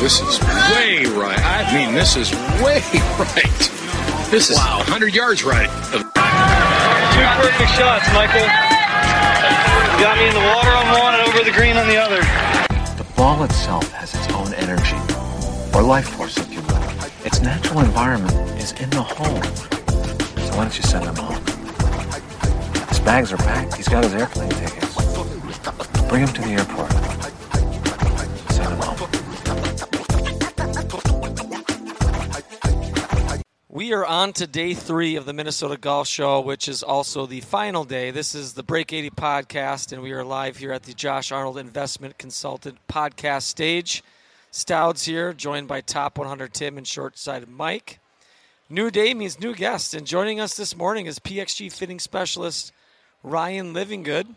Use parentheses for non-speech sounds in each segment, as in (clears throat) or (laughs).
this is way right. I mean, this is way (laughs) right. This is wow. 100 yards right. Two perfect shots, Michael. Got me in the water on one and over the green on the other. The ball itself has its own energy, or life force, if you will. Its natural environment is in the home. So why don't you send him home? His bags are packed. He's got his airplane tickets. Bring him to the airport. We are on to day three of the Minnesota Golf Show, which is also the final day. This is the Break 80 podcast, and we are live here at the Josh Arnold Investment Consultant podcast stage. Stouds here, joined by Top 100 Tim and Short Side Mike. New day means new guests, and joining us this morning is PXG fitting specialist Ryan Livingood.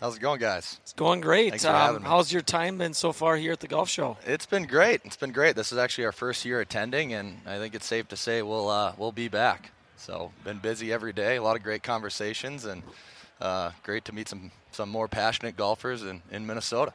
How's it going, guys? It's going great. Thanks for having me. how's your time been so far here at the golf show? It's been great. It's been great. This is actually our first year attending, and I think it's safe to say we'll uh, we'll be back. So been busy every day. A lot of great conversations, and uh, great to meet some some more passionate golfers in, in Minnesota.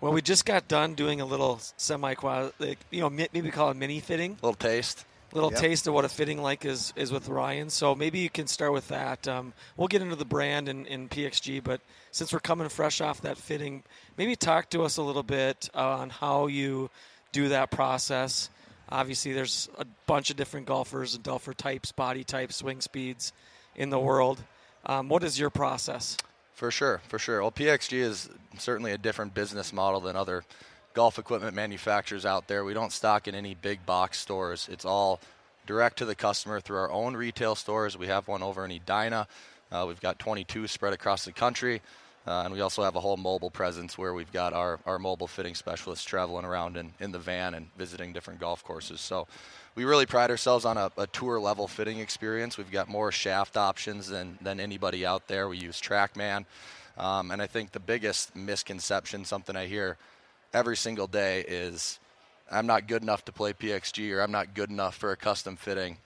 Well, we just got done doing a little semi like, you know, maybe call it mini fitting. little taste. Little Yep. taste of what a fitting like is is with Ryan. So maybe you can start with that. Um, we'll get into the brand and, and PXG, but since we're coming fresh off that fitting, maybe talk to us a little bit on how you do that process. Obviously, there's a bunch of different golfers and golfer types, body types, swing speeds in the world. Um, what is your process? For sure, for sure. Well, PXG is certainly a different business model than other golf equipment manufacturers out there. We don't stock in any big box stores. It's all direct to the customer through our own retail stores. We have one over in Edina. Uh, we've got 22 spread across the country. Uh, and we also have a whole mobile presence where we've got our, our mobile fitting specialists traveling around in, in the van and visiting different golf courses. So we really pride ourselves on a, a tour level fitting experience. We've got more shaft options than, than anybody out there. We use TrackMan. Um, and I think the biggest misconception, something I hear every single day, is I'm not good enough to play PXG or I'm not good enough for a custom fitting.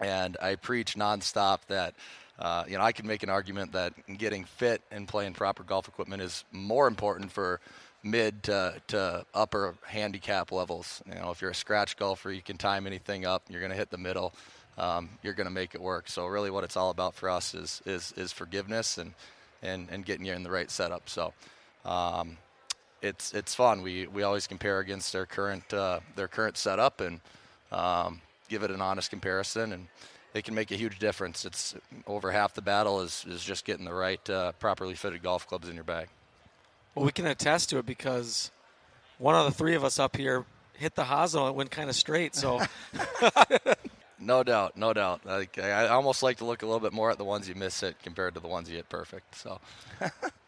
And I preach nonstop that uh, you know I can make an argument that getting fit and playing proper golf equipment is more important for mid to, to upper handicap levels. You know, if you're a scratch golfer, you can time anything up. You're going to hit the middle. Um, you're going to make it work. So really, what it's all about for us is is, is forgiveness and, and and getting you in the right setup. So. Um, it's it's fun. We we always compare against their current uh, their current setup and um, give it an honest comparison, and it can make a huge difference. It's over half the battle is is just getting the right uh, properly fitted golf clubs in your bag. Well, we can attest to it because one of the three of us up here hit the hosel and went kind of straight. So (laughs) No doubt, no doubt. I I almost like to look a little bit more at the ones you miss it compared to the ones you hit perfect. So (laughs)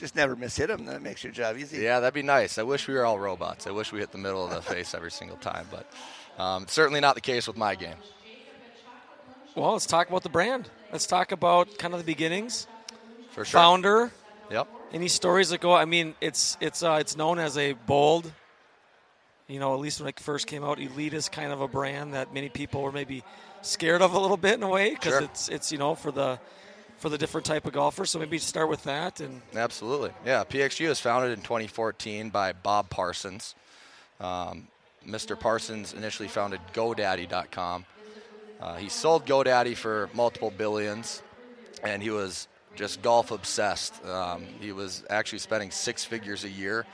Just never miss hit them. That makes your job easy. yeah, that'd be nice. I wish we were all robots. I wish we hit the middle of the face every single time, but um, certainly not the case with my game. well, let's talk about the brand. Let's talk about kind of the beginnings, For sure. founder. Yep. Any stories that go? I mean, it's it's uh, it's known as a bold. You know, at least when it first came out, Elite is kind of a brand that many people were maybe scared of a little bit in a way because Sure. it's it's you know for the for the different type of golfer. So maybe start with that and Absolutely. Yeah, PXG was founded in 2014 by Bob Parsons. Um, Mr. Parsons initially founded GoDaddy.com. Uh, he sold GoDaddy for multiple billions, and he was just golf obsessed. Um, he was actually spending six figures a year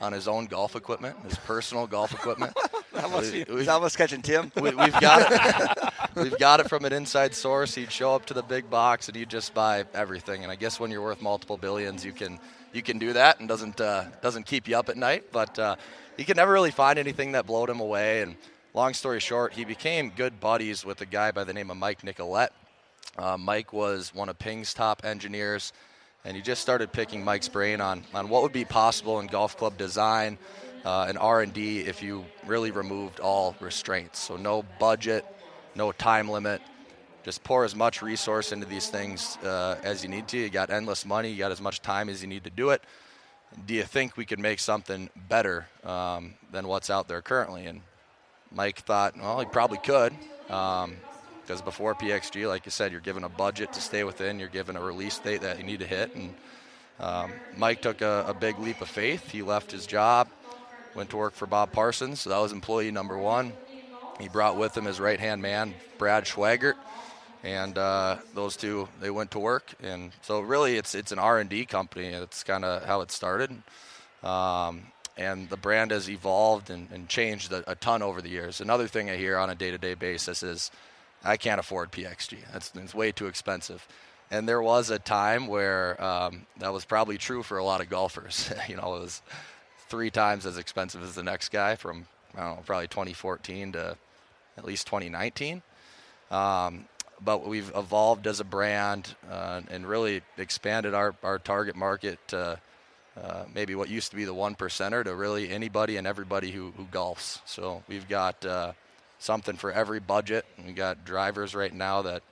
on his own golf equipment, his personal golf equipment. (laughs) We- we- He's almost catching Tim. we, we've got it. (laughs) we've got it from an inside source. He'd show up to the big box and he'd just buy everything. And I guess when you're worth multiple billions, you can you can do that and doesn't uh, doesn't keep you up at night. But uh, he could never really find anything that blowed him away. And long story short, he became good buddies with a guy by the name of Mike Nicolette. Uh, Mike was one of Ping's top engineers, and you just started picking Mike's brain on, on what would be possible in golf club design uh, and R&D if you really removed all restraints. So no budget, no time limit. Just pour as much resource into these things uh, as you need to. You got endless money. You got as much time as you need to do it. Do you think we could make something better um, than what's out there currently? And Mike thought, well, he probably could. Um, because before PXG, like you said, you're given a budget to stay within, you're given a release date that you need to hit. And um, Mike took a, a big leap of faith. He left his job, went to work for Bob Parsons. So that was employee number one. He brought with him his right hand man, Brad Schweigert, and uh, those two they went to work. And so really, it's it's an R and D company. It's kind of how it started. Um, and the brand has evolved and, and changed a, a, ton over the years. Another thing I hear on a day-to-day basis is, I can't afford PXG. That's it's way too expensive. And there was a time where um, that was probably true for a lot of golfers. (laughs) you know, it was three times as expensive as the next guy from I don't know, probably 2014 to at least 2019. Um, but we've evolved as a brand uh, and really expanded our, our target market to uh, maybe what used to be the one percenter to really anybody and everybody who, who golfs. So we've got uh, something for every budget. We got drivers right now that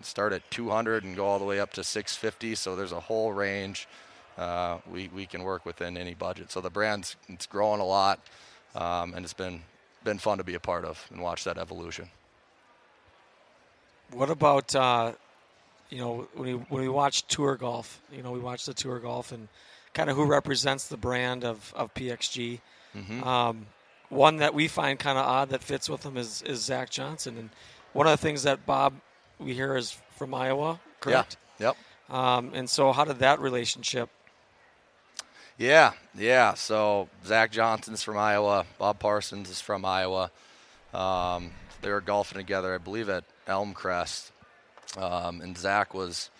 start at 200 and go all the way up to 650. So there's a whole range. Uh, we, we can work within any budget. So the brand's it's growing a lot, um, and it's been been fun to be a part of and watch that evolution. What about uh, you know when we when we watch tour golf? You know we watch the tour golf and kind of who represents the brand of of PXG. Mm-hmm. Um, one that we find kind of odd that fits with him is is Zach Johnson, and one of the things that Bob we hear is from Iowa, correct? Yeah. Yep. Um, and so, how did that relationship? Yeah, yeah. So Zach Johnson's from Iowa. Bob Parsons is from Iowa. Um, they were golfing together, I believe, at Elmcrest. Um, and Zach was,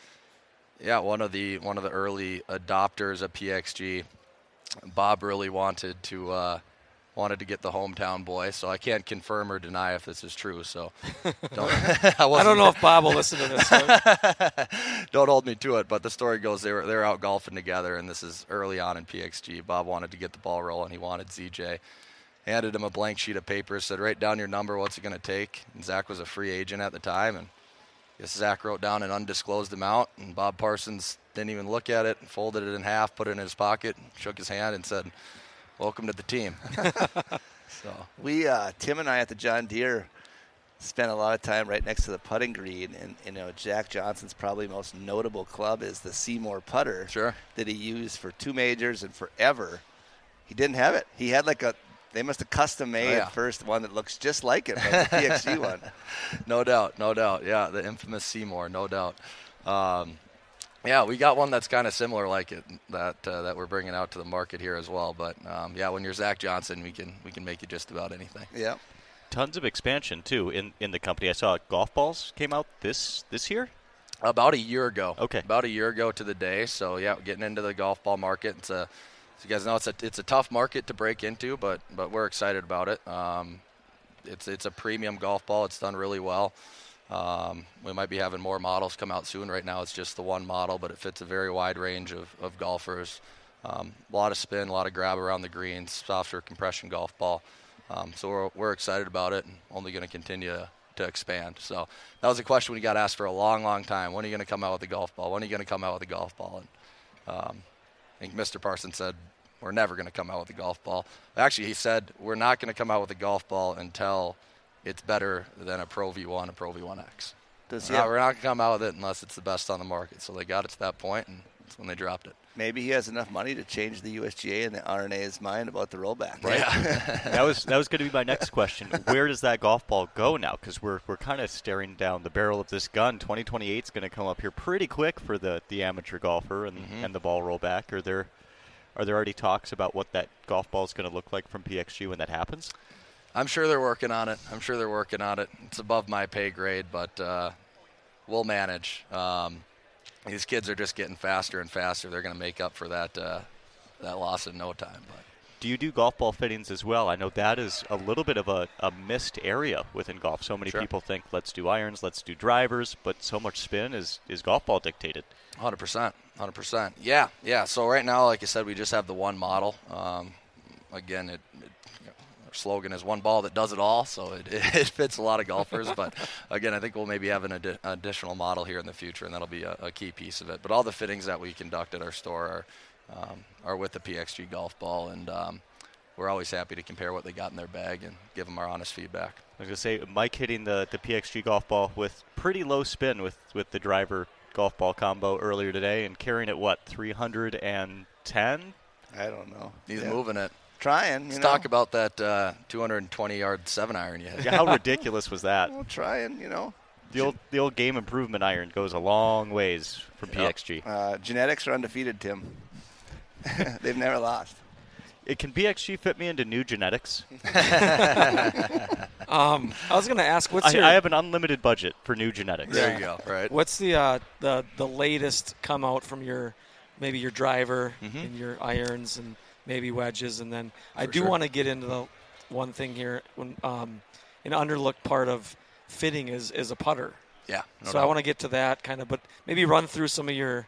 yeah, one of the one of the early adopters of PXG. Bob really wanted to uh, wanted to get the hometown boy, so I can't confirm or deny if this is true. So (laughs) don't, I, I, don't know if Bob will (laughs) listen to this. (laughs) don't hold me to it, but the story goes they were they were out golfing together, and this is early on in PXG. Bob wanted to get the ball rolling. He wanted ZJ. Handed him a blank sheet of paper, said, "Write down your number. What's it going to take?" And Zach was a free agent at the time, and guess Zach wrote down an undisclosed amount, and Bob Parsons didn't even look at it, folded it in half, put it in his pocket, shook his hand, and said welcome to the team. (laughs) so we, uh, Tim and I at the John Deere, spent a lot of time right next to the putting green, and you know Zach Johnson's probably most notable club is the SeeMore putter. Sure. That he used for two majors and forever. He didn't have it. He had like a. They must have custom made oh, yeah. first one that looks just like it, like the PXG (laughs) one. No doubt, no doubt. Yeah, the infamous SeeMore, no doubt. Um, yeah, we got one that's kind of similar like it that uh, that we're bringing out to the market here as well. But um, yeah, when you're Zach Johnson, we can we can make you just about anything. Yeah. Tons of expansion too in, in the company. I saw golf balls came out this this year. About a year ago. Okay. About a year ago to the day. So yeah, getting into the golf ball market. It's a, as you guys know, it's a it's a tough market to break into, but but we're excited about it. Um, it's it's a premium golf ball. It's done really well. Um, we might be having more models come out soon. Right now, it's just the one model, but it fits a very wide range of, of golfers. Um, a lot of spin, a lot of grab around the greens, softer compression golf ball. Um, so we're, we're excited about it and only going to continue to expand. So that was a question we got asked for a long, long time. When are you going to come out with a golf ball? When are you going to come out with a golf ball? And um, I think Mr. Parson said, we're never going to come out with a golf ball. Actually, he said, we're not going to come out with a golf ball until – it's better than a Pro V1, a Pro V1X. Does he? we're not going to come out with it unless it's the best on the market. So they got it to that point, and that's when they dropped it. Maybe he has enough money to change the USGA and the R&A's mind about the rollback. Right. Yeah. (laughs) that was that was going to be my next question. Where does that golf ball go now? Because we're we're kind of staring down the barrel of this gun. 2028 is going to come up here pretty quick for the, the amateur golfer and mm-hmm. and the ball rollback. Are there are there already talks about what that golf ball is going to look like from PXG when that happens? I'm sure they're working on it. I'm sure they're working on it. It's above my pay grade, but uh, we'll manage. Um, these kids are just getting faster and faster. They're going to make up for that uh, that loss in no time. But. Do you do golf ball fittings as well? I know that is a little bit of a, a missed area within golf. So many sure. people think let's do irons, let's do drivers, but so much spin is, is golf ball dictated. 100%. 100%. Yeah, yeah. So right now, like I said, we just have the one model. Um, again, it, it slogan is one ball that does it all, so it, (laughs) it fits a lot of golfers. but again, I think we'll maybe have an adi- additional model here in the future, and that'll be a, a, key piece of it. But all the fittings that we conduct at our store are um, are with the PXG golf ball, and um, we're always happy to compare what they got in their bag and give them our honest feedback. I was gonna say Mike hitting the, the PXG golf ball with pretty low spin with, with the driver golf ball combo earlier today, and carrying it what 310. I don't know. He's yeah. moving it. Trying. You Let's know? talk about that uh, 220 yard seven iron you hit. Yeah, how ridiculous was that? Well, trying. You know. The old the old game improvement iron goes a long ways from Yep. PXG. Uh, genetics are undefeated, Tim. (laughs) They've never lost. It can PXG fit me into new genetics? (laughs) Um, I was going to ask, what's I, your I have an unlimited budget for new genetics. There you go. Right. what's the uh, the the latest come out from your maybe your driver Mm-hmm. and your irons and maybe wedges, and then I For do sure. want to get into the one thing here. When um, an underlooked part of fitting is is a putter. Yeah. no so I want to get to that kind of, but maybe run through some of your,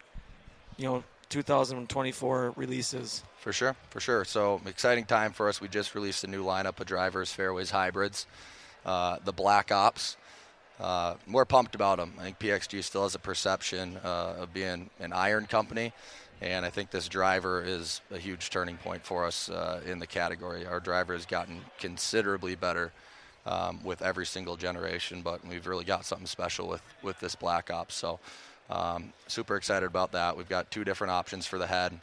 you know, 2024 releases. For sure, for sure. So exciting time for us. We just released a new lineup of drivers, fairways, hybrids, uh, the Black Ops. Uh, we're pumped about them. I think PXG still has a perception uh, of being an iron company, and I think this driver is a huge turning point for us uh, in the category. Our driver has gotten considerably better um, with every single generation, but we've really got something special with with this Black Ops. So um, super excited about that. We've got two different options for the head.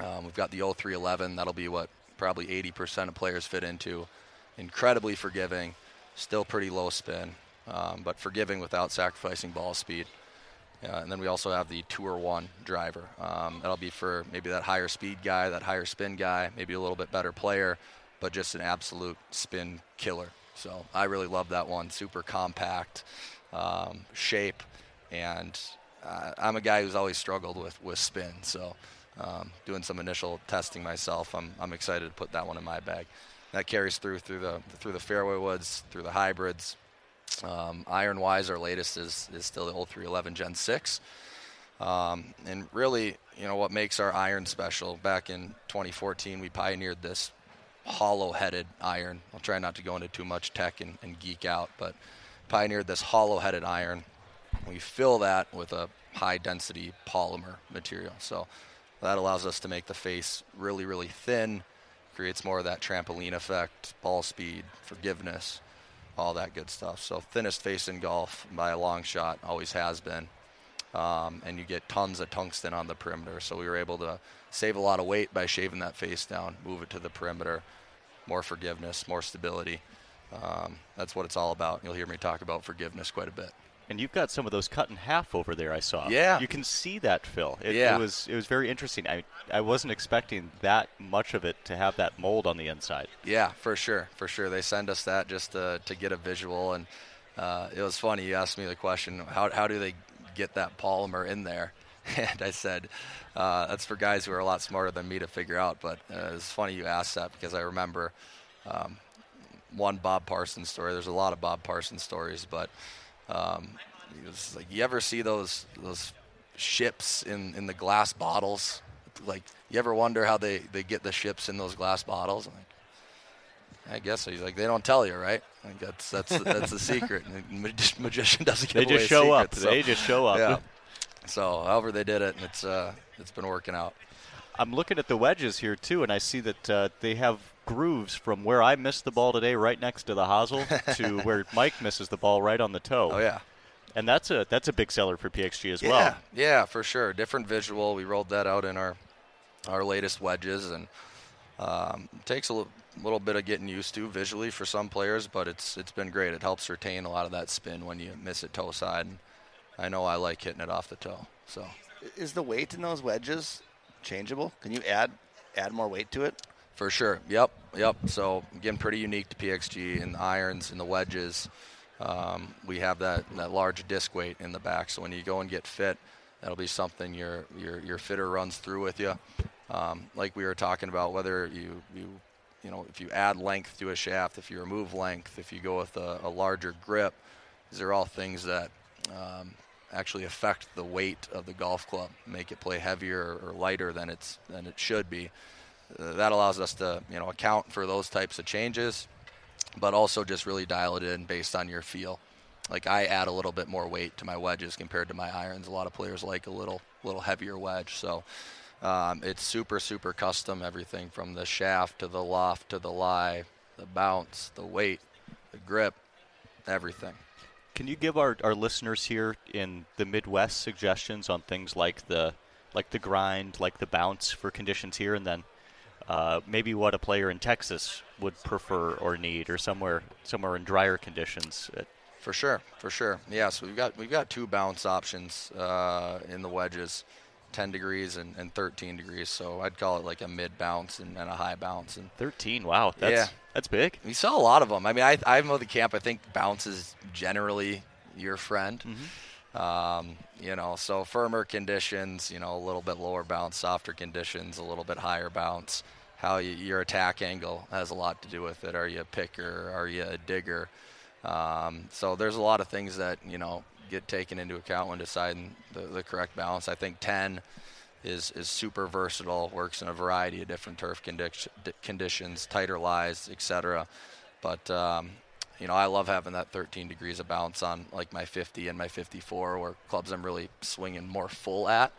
Um, we've got the 0311. That'll be what probably 80% of players fit into. Incredibly forgiving, still pretty low spin, um, but forgiving without sacrificing ball speed. Yeah, and then we also have the Tour One driver. Um, that'll be for maybe that higher speed guy, that higher spin guy, maybe a little bit better player, but just an absolute spin killer. So I really love that one. Super compact um, shape, and uh, I'm a guy who's always struggled with with spin. So um, doing some initial testing myself, I'm I'm excited to put that one in my bag. That carries through through the through the fairway woods, through the hybrids. Um, Iron Wise, our latest is is still the old 0311 Gen 6. Um, and really, you know, what makes our iron special, back in 2014, we pioneered this hollow headed iron. I'll try not to go into too much tech and, and geek out, but pioneered this hollow headed iron. We fill that with a high density polymer material. So that allows us to make the face really, really thin, creates more of that trampoline effect, ball speed, forgiveness, all that good stuff. So thinnest face in golf by a long shot, always has been. Um, and you get tons of tungsten on the perimeter. So we were able to save a lot of weight by shaving that face down, move it to the perimeter, more forgiveness, more stability. Um, that's what it's all about. You'll hear me talk about forgiveness quite a bit. And you've got some of those cut in half over there. I saw. Yeah. You can see that, Phil. It, Yeah. it was it was very interesting. I I wasn't expecting that much of it to have that mold on the inside. Yeah, for sure, for sure. They send us that just to, to get a visual, and uh, it was funny. You asked me the question, how how do they get that polymer in there? (laughs) And I said, uh, that's for guys who are a lot smarter than me to figure out. But uh, it's funny you asked that because I remember um, one Bob Parsons story. There's a lot of Bob Parsons stories, but um, it was like you ever see those those ships in, in the glass bottles? Like you ever wonder how they, they get the ships in those glass bottles? Like, I guess so. He's like, they don't tell you, right? Like that's that's that's the secret. (laughs) And the mag- magician doesn't They away just show up. so- They just show up. Yeah. So however they did it, and it's uh, it's been working out. I'm looking at the wedges here too, and I see that uh, they have grooves from where I missed the ball today, right next to the hosel, (laughs) to where Mike misses the ball right on the toe. Oh yeah. And that's a that's a big seller for PXG as Yeah, well. yeah, for sure. Different visual. We rolled that out in our our latest wedges, and um, takes a little bit of getting used to visually for some players, but it's it's been great. It helps retain a lot of that spin when you miss it toe side. And I know I like hitting it off the toe. So Is the weight in those wedges changeable? Can you add add more weight to it? For sure. Yep. Yep. So again, pretty unique to PXG in the irons and the wedges. Um, we have that, that large disc weight in the back. So when you go and get fit, that'll be something your your your fitter runs through with you. Um, like we were talking about, whether you you you know if you add length to a shaft, if you remove length, if you go with a, a larger grip, these are all things that um, actually affect the weight of the golf club, make it play heavier or lighter than it's than it should be. Uh, that allows us to you know account for those types of changes, but also just really dial it in based on your feel. Like I add a little bit more weight to my wedges compared to my irons. A lot of players like a little little heavier wedge, so um, it's super super custom. Everything from the shaft to the loft to the lie, the bounce, the weight, the grip, everything. Can you give our, our listeners here in the Midwest suggestions on things like the like the grind, like the bounce for conditions here, and then uh, maybe what a player in Texas would prefer or need, or somewhere somewhere in drier conditions. For sure, for sure. Yeah, so we've got we've got two bounce options uh, in the wedges, 10 degrees and, and 13 degrees. So I'd call it like a mid bounce and, and a high bounce. And 13, wow, that's Yeah. that's big. we saw a lot of them. I mean, I I'm of the camp. I think bounce is generally your friend. Um, you know, so firmer conditions, you know, a little bit lower bounce, softer conditions, a little bit higher bounce. How you, your attack angle has a lot to do with it. Are you a picker? Are you a digger? Um, so there's a lot of things that you know get taken into account when deciding the, the correct balance. I think 10 is is super versatile. Works in a variety of different turf condi- conditions, tighter lies, etc. But um, you know, I love having that 13 degrees of bounce on like my 50 and my 54, where clubs I'm really swinging more full at.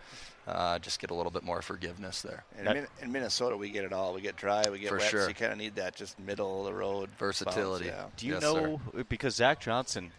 Uh, just get a little bit more forgiveness there. And in, Min- in Minnesota, we get it all. We get dry, we get For wet. sure. So you kind of need that just middle of the road bounce, Versatility. yeah. Do you Yes, know because Zach Johnson,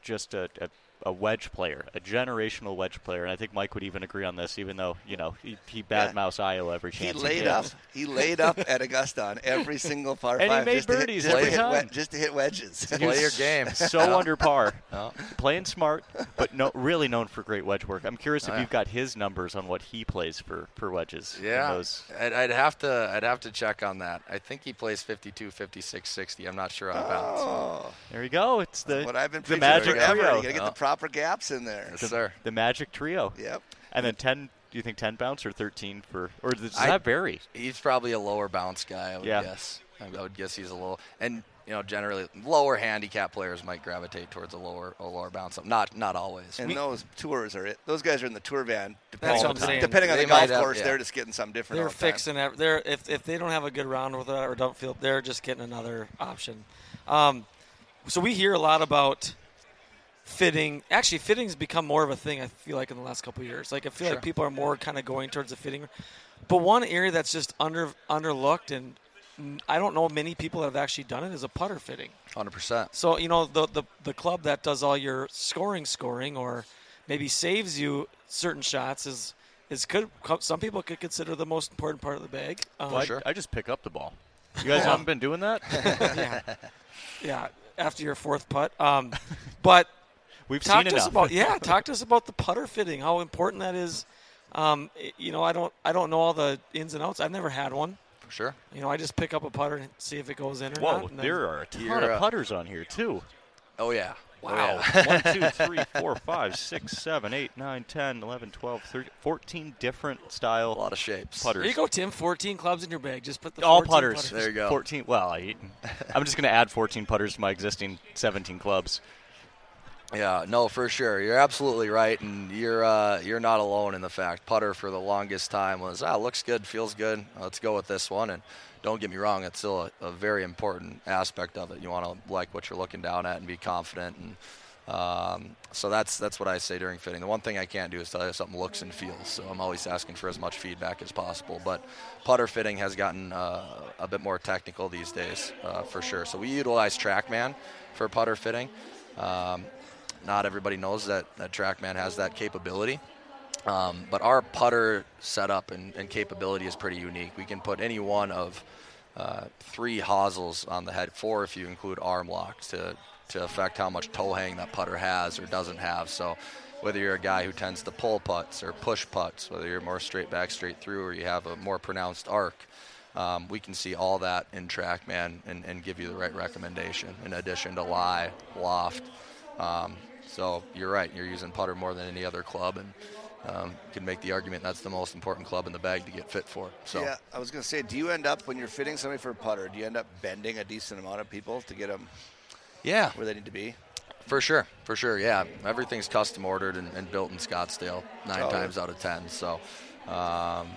just a, a, a wedge player, a generational wedge player, and I think Mike would even agree on this, even though you know he, he bad mouths Iowa every chance He chance laid up. He laid up (laughs) at Augusta on every single par And he five made just to hit- birdies just to every hit time. wed- just to hit wedges. Play your game. (laughs) So under par, Yeah. playing smart, but no, really known for great wedge work. I'm curious if Oh, yeah. you've got his numbers on what he plays for, for wedges. Yeah, those- I'd, I'd have to I'd have to check on that. I think he plays 52, 56, 60. I'm not sure on bounce. Oh, there you go. It's the what I've been the magic forever. You got to get Oh. the proper gaps in there. Yes, sir. The magic trio. Yep. And then 10, do you think 10 bounce or 13 for, or does I- that vary? He's probably a lower bounce guy. I would Yeah. guess. I would guess he's a little and you know generally lower handicap players might gravitate towards a lower a lower bounce. Not not always. And those tours are it. Those guys are in the tour van. That's Depending, what I'm saying. depending on the golf might have- course, yeah. they're just getting something different. They're all the time. fixing it. They're if if they don't have a good round with it or don't feel they're just getting another option. Um, so we hear a lot about fitting. Actually, fitting's become more of a thing. I feel like in the last couple of years. Like I feel Sure. like people are more kind of going towards the fitting. But one area that's just under underlooked and I don't know many people that have actually done it is a putter fitting. Hundred percent. So you know the, the the club that does all your scoring, scoring, or maybe saves you certain shots is is could some people could consider the most important part of the bag. Um, Well, I- sure. I, just pick up the ball. You guys haven't been doing that? (laughs) yeah, yeah. After your fourth putt, um, but We've talk seen to us about yeah. Talk to us about the putter fitting. How important that is. Um, you know, I don't I don't know all the ins and outs. I've never had one. For sure. You know, I just pick up a putter and see if it goes in or Whoa, not. and then- there are a ton of putters on here too. Oh yeah. Wow. Oh, yeah. (laughs) 1, 2, 3, 4, (laughs) 5, 6, 7, 8, 9, 10, 11, 12, 13, 14 different style a lot of shapes. putters. There you go, Tim. 14 clubs in your bag. Just put the All 14 putters. There you go. 14. Well, I, I'm just going to add 14 putters to my existing 17 clubs. Yeah, no, for sure. You're absolutely right, and you're uh, you're not alone in the fact. Putter for the longest time was ah, looks good, feels good. Let's go with this one. And don't get me wrong, it's still a, a very important aspect of it. You want to like what you're looking down at and be confident. And um, so that's that's what I say during fitting. The one thing I can't do is tell you something looks and feels. So I'm always asking for as much feedback as possible. But putter fitting has gotten uh, a bit more technical these days, uh, for sure. So we utilize TrackMan for putter fitting. Um, not everybody knows that, that TrackMan has that capability. Um, but our putter setup and, and capability is pretty unique. We can put any one of uh, three hosels on the head, four if you include arm lock, to, to affect how much toe hang that putter has or doesn't have. So whether you're a guy who tends to pull putts or push putts, whether you're more straight back, straight through, or you have a more pronounced arc, um, we can see all that in TrackMan and, and give you the right recommendation in addition to lie, loft. Um, so you're right. You're using putter more than any other club, and um, you can make the argument that's the most important club in the bag to get fit for. So Yeah, I was going to say, do you end up when you're fitting somebody for a putter? Do you end up bending a decent amount of people to get them yeah, where they need to be? for sure, for sure. Yeah, everything's custom ordered and, and built in Scottsdale nine Oh, times out of ten. So. Um,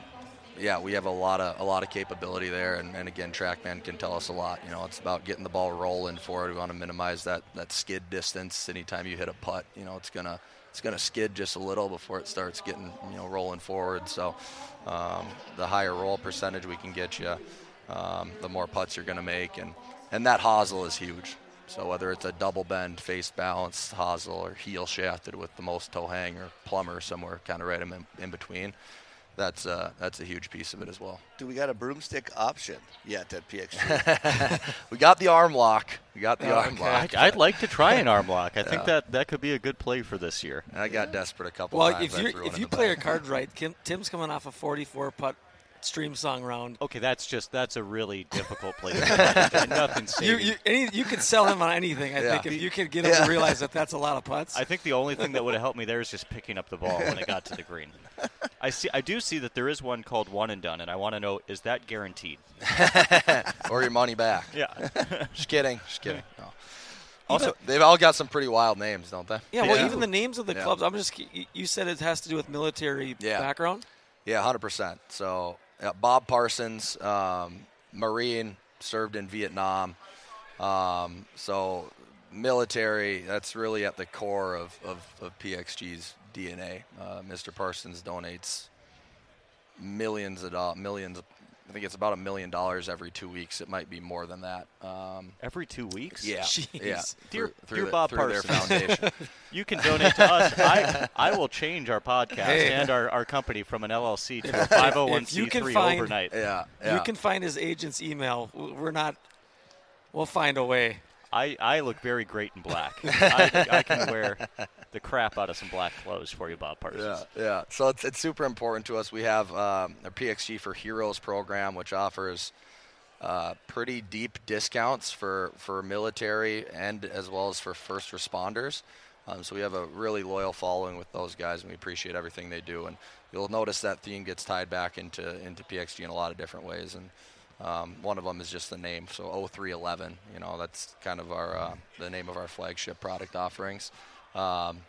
yeah, we have a lot of a lot of capability there, and, and again, TrackMan can tell us a lot. You know, it's about getting the ball rolling forward. We want to minimize that that skid distance. Anytime you hit a putt, you know, it's gonna it's gonna skid just a little before it starts getting you know rolling forward. So, um, the higher roll percentage we can get you, um, the more putts you're gonna make, and and that hosel is huge. So whether it's a double bend, face balanced hosel, or heel shafted with the most toe hang or plumber somewhere kind of right in, in between, that's uh, that's a huge piece of it as well. Do we got a broomstick option yet at PXG? (laughs) we got the arm lock. We got the Oh, arm okay. lock. I'd, I'd like to try an arm lock. I Yeah. think that that could be a good play for this year. I got desperate a couple Well, times. if you if you the play your back. card right, Kim, Tim's coming off a 44 putt stream song round. Okay, that's just that's a really difficult place. (laughs) Nothing You saving. you, any, you could sell him on anything. I Yeah. think if you could get him Yeah. to realize that that's a lot of putts. I think the only thing that would have helped me there is just picking up the ball when it got to the green. I see. I do see that there is one called one and done, and I want to know is that guaranteed? (laughs) or your money back. Yeah. (laughs) Just kidding. Just kidding. No. Also- Also, they've all got some pretty wild names, don't they? yeah, well, Yeah. even the names of the Yeah. clubs. I'm just. you- You said it has to do with military Yeah. background. Yeah, hundred percent. So yeah, Bob Parsons, um, Marine, served in Vietnam. Um, so military, that's really at the core of, of, of PXG's DNA. Uh, Mr. Parsons donates millions of dollars, millions. Of, I think it's about a million dollars every two weeks. It might be more than that. Um, Every two weeks. yeah, (laughs) Jeez. yeah. Dear- through, through dear the- Bob through their foundation. (laughs) You can donate to us. I I will change our podcast Hey. and our, our company from an LLC to a 501c3 you can find- overnight. yeah, yeah. You can find his agent's email. We're not. We'll find a way. I, I look very great in black. (laughs) I, I can wear the crap out of some black clothes for you, Bob Parsons. Yeah, yeah. So it's, it's super important to us. We have um, a PXG for Heroes program, which offers uh, pretty deep discounts for, for military and as well as for first responders. Um, so we have a really loyal following with those guys, and we appreciate everything they do. And you'll notice that theme gets tied back into into PXG in a lot of different ways. And um, one of them is just the name. So 0311, you know, that's kind of our uh, the name of our flagship product offerings. Um,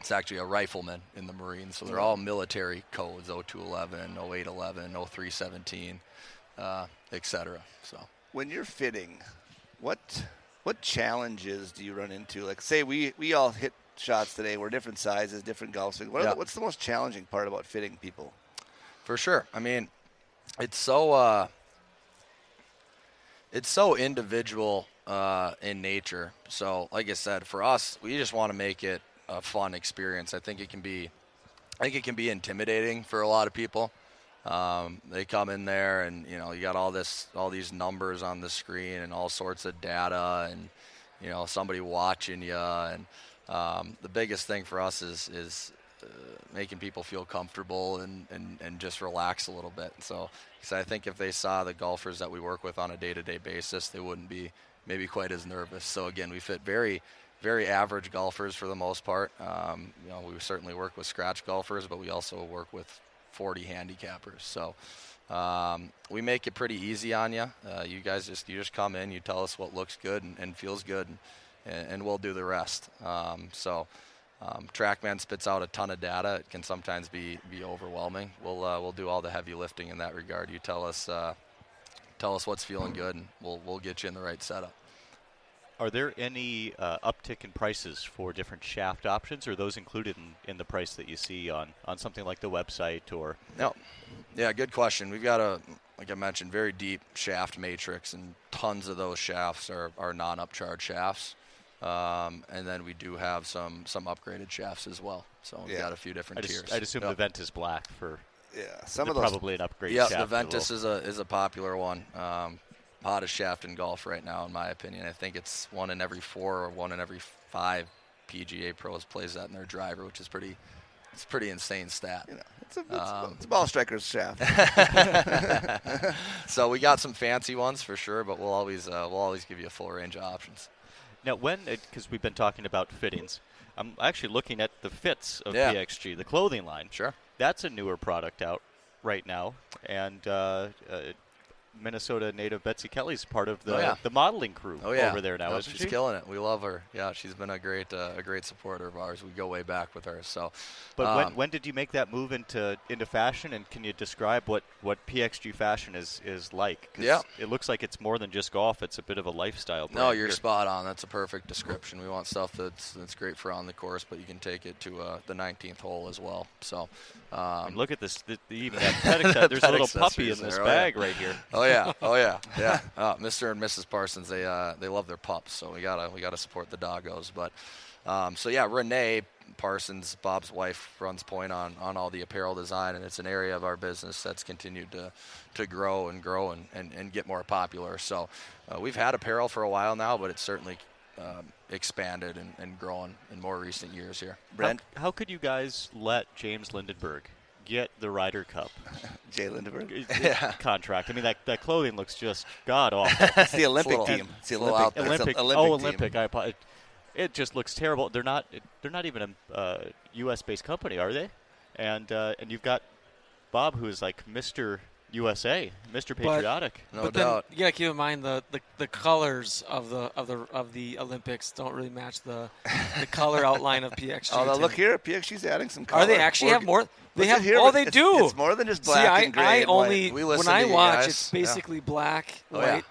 it's actually a rifleman in the Marines, so they're all military codes: 0211, 0811, 0317, uh, etc. So when you're fitting, what what challenges do you run into? Like, say we we all hit shots today. We're different sizes, different golf swings. What Yeah. the, what's the most challenging part about fitting people? For sure. I mean, it's so uh, it's so individual uh, in nature. So, like I said, for us, we just want to make it a fun experience. I think it can be, I think it can be intimidating for a lot of people. Um, they come in there and you know you got all this, all these numbers on the screen and all sorts of data and you know somebody watching you and um, the biggest thing for us is is uh, making people feel comfortable and, and, and just relax a little bit. So, 'cause I think if they saw the golfers that we work with on a day-to-day basis, they wouldn't be maybe quite as nervous. So again, we fit very, very average golfers for the most part. Um, you know, we certainly work with scratch golfers, but we also work with 40 handicappers. So um, we make it pretty easy on you. Uh, you guys just you just come in, you tell us what looks good and, and feels good, and, and we'll do the rest. Um, so. Um, TrackMan spits out a ton of data. It can sometimes be be overwhelming. We'll uh, we'll do all the heavy lifting in that regard. You tell us uh, tell us what's feeling good, and we'll we'll get you in the right setup. Are there any uh, uptick in prices for different shaft options, or are those included in, in the price that you see on, on something like the website or? No, yeah, good question. We've got a like I mentioned, very deep shaft matrix, and tons of those shafts are, are non-upcharge shafts. Um, and then we do have some some upgraded shafts as well. So we've Yeah. got a few different I just, tiers. I'd assume Yep. the Ventus Black for Yeah, some of those. probably an upgrade Yeah, the a Ventus is a is a popular one. Um, hottest shaft in golf right now, in my opinion. I think it's one in every four or one in every five PGA pros plays that in their driver, which is pretty. It's a pretty insane stat. You know, it's a, it's, Um, it's a ball striker's shaft. (laughs) so we got some fancy ones for sure, but we'll always uh, we'll always give you a full range of options. Now, when because we've been talking about fittings, I'm actually looking at the fits of Yeah. PXG, the clothing line. Sure. That's a newer product out right now, and uh, uh, Minnesota native Betsy Kelly's part of the Oh, yeah. the modeling crew Oh yeah, over there now, No, isn't she's she? killing it. We love her. Yeah, she's been a great uh, a great supporter of ours. We go way back with her. So, But when, um, when did you make that move into into fashion, and can you describe what, what PXG fashion is, is like? 'Cause Yeah. it looks like it's more than just golf; it's a bit of a lifestyle. No, you're here. spot on. That's a perfect description. We want stuff that's that's great for on the course, but you can take it to uh, the 19th hole as well. So, um, look at this. The, the, even that (laughs) pet acce- There's a little puppy in this there, oh, yeah. bag right here. oh yeah, oh yeah, (laughs) yeah. Uh, Mr. and Mrs. Parsons, they uh, they love their pups, so we gotta we gotta support the doggos. But um, so yeah, Renee Parsons, Bob's wife, runs point on, on all the apparel design, and it's an area of our business that's continued to, to grow and grow and, and, and get more popular. So uh, we've had apparel for a while now, but it's certainly um, expanded and, and grown in more recent years here. Brent, How, how could you guys let James Lindeberg get the Ryder Cup (laughs) Jay Lindeberg. (laughs) contract? I mean, that, that clothing looks just god awful. (laughs) It's the Olympic little- team. It's the it's Olympic. it's Olympic. Olympic oh, team. Olympic. I apo- it, it just looks terrible. They're not. They're not even a uh, U.S. based company, are they? And uh, and you've got Bob, who is like Mr. USA, Mr. Patriotic. No but then doubt. you gotta keep in mind the, the, the colors of the of the of the Olympics don't really match the the color (laughs) outline of PXG. Although look here, PXG's adding some color. Are they actually We're- have more? They have. here, oh, they it's- do. It's more than just See, black I, and gray. I and white. only We when I watch, guys. it's Yeah. basically black, Oh, yeah. white,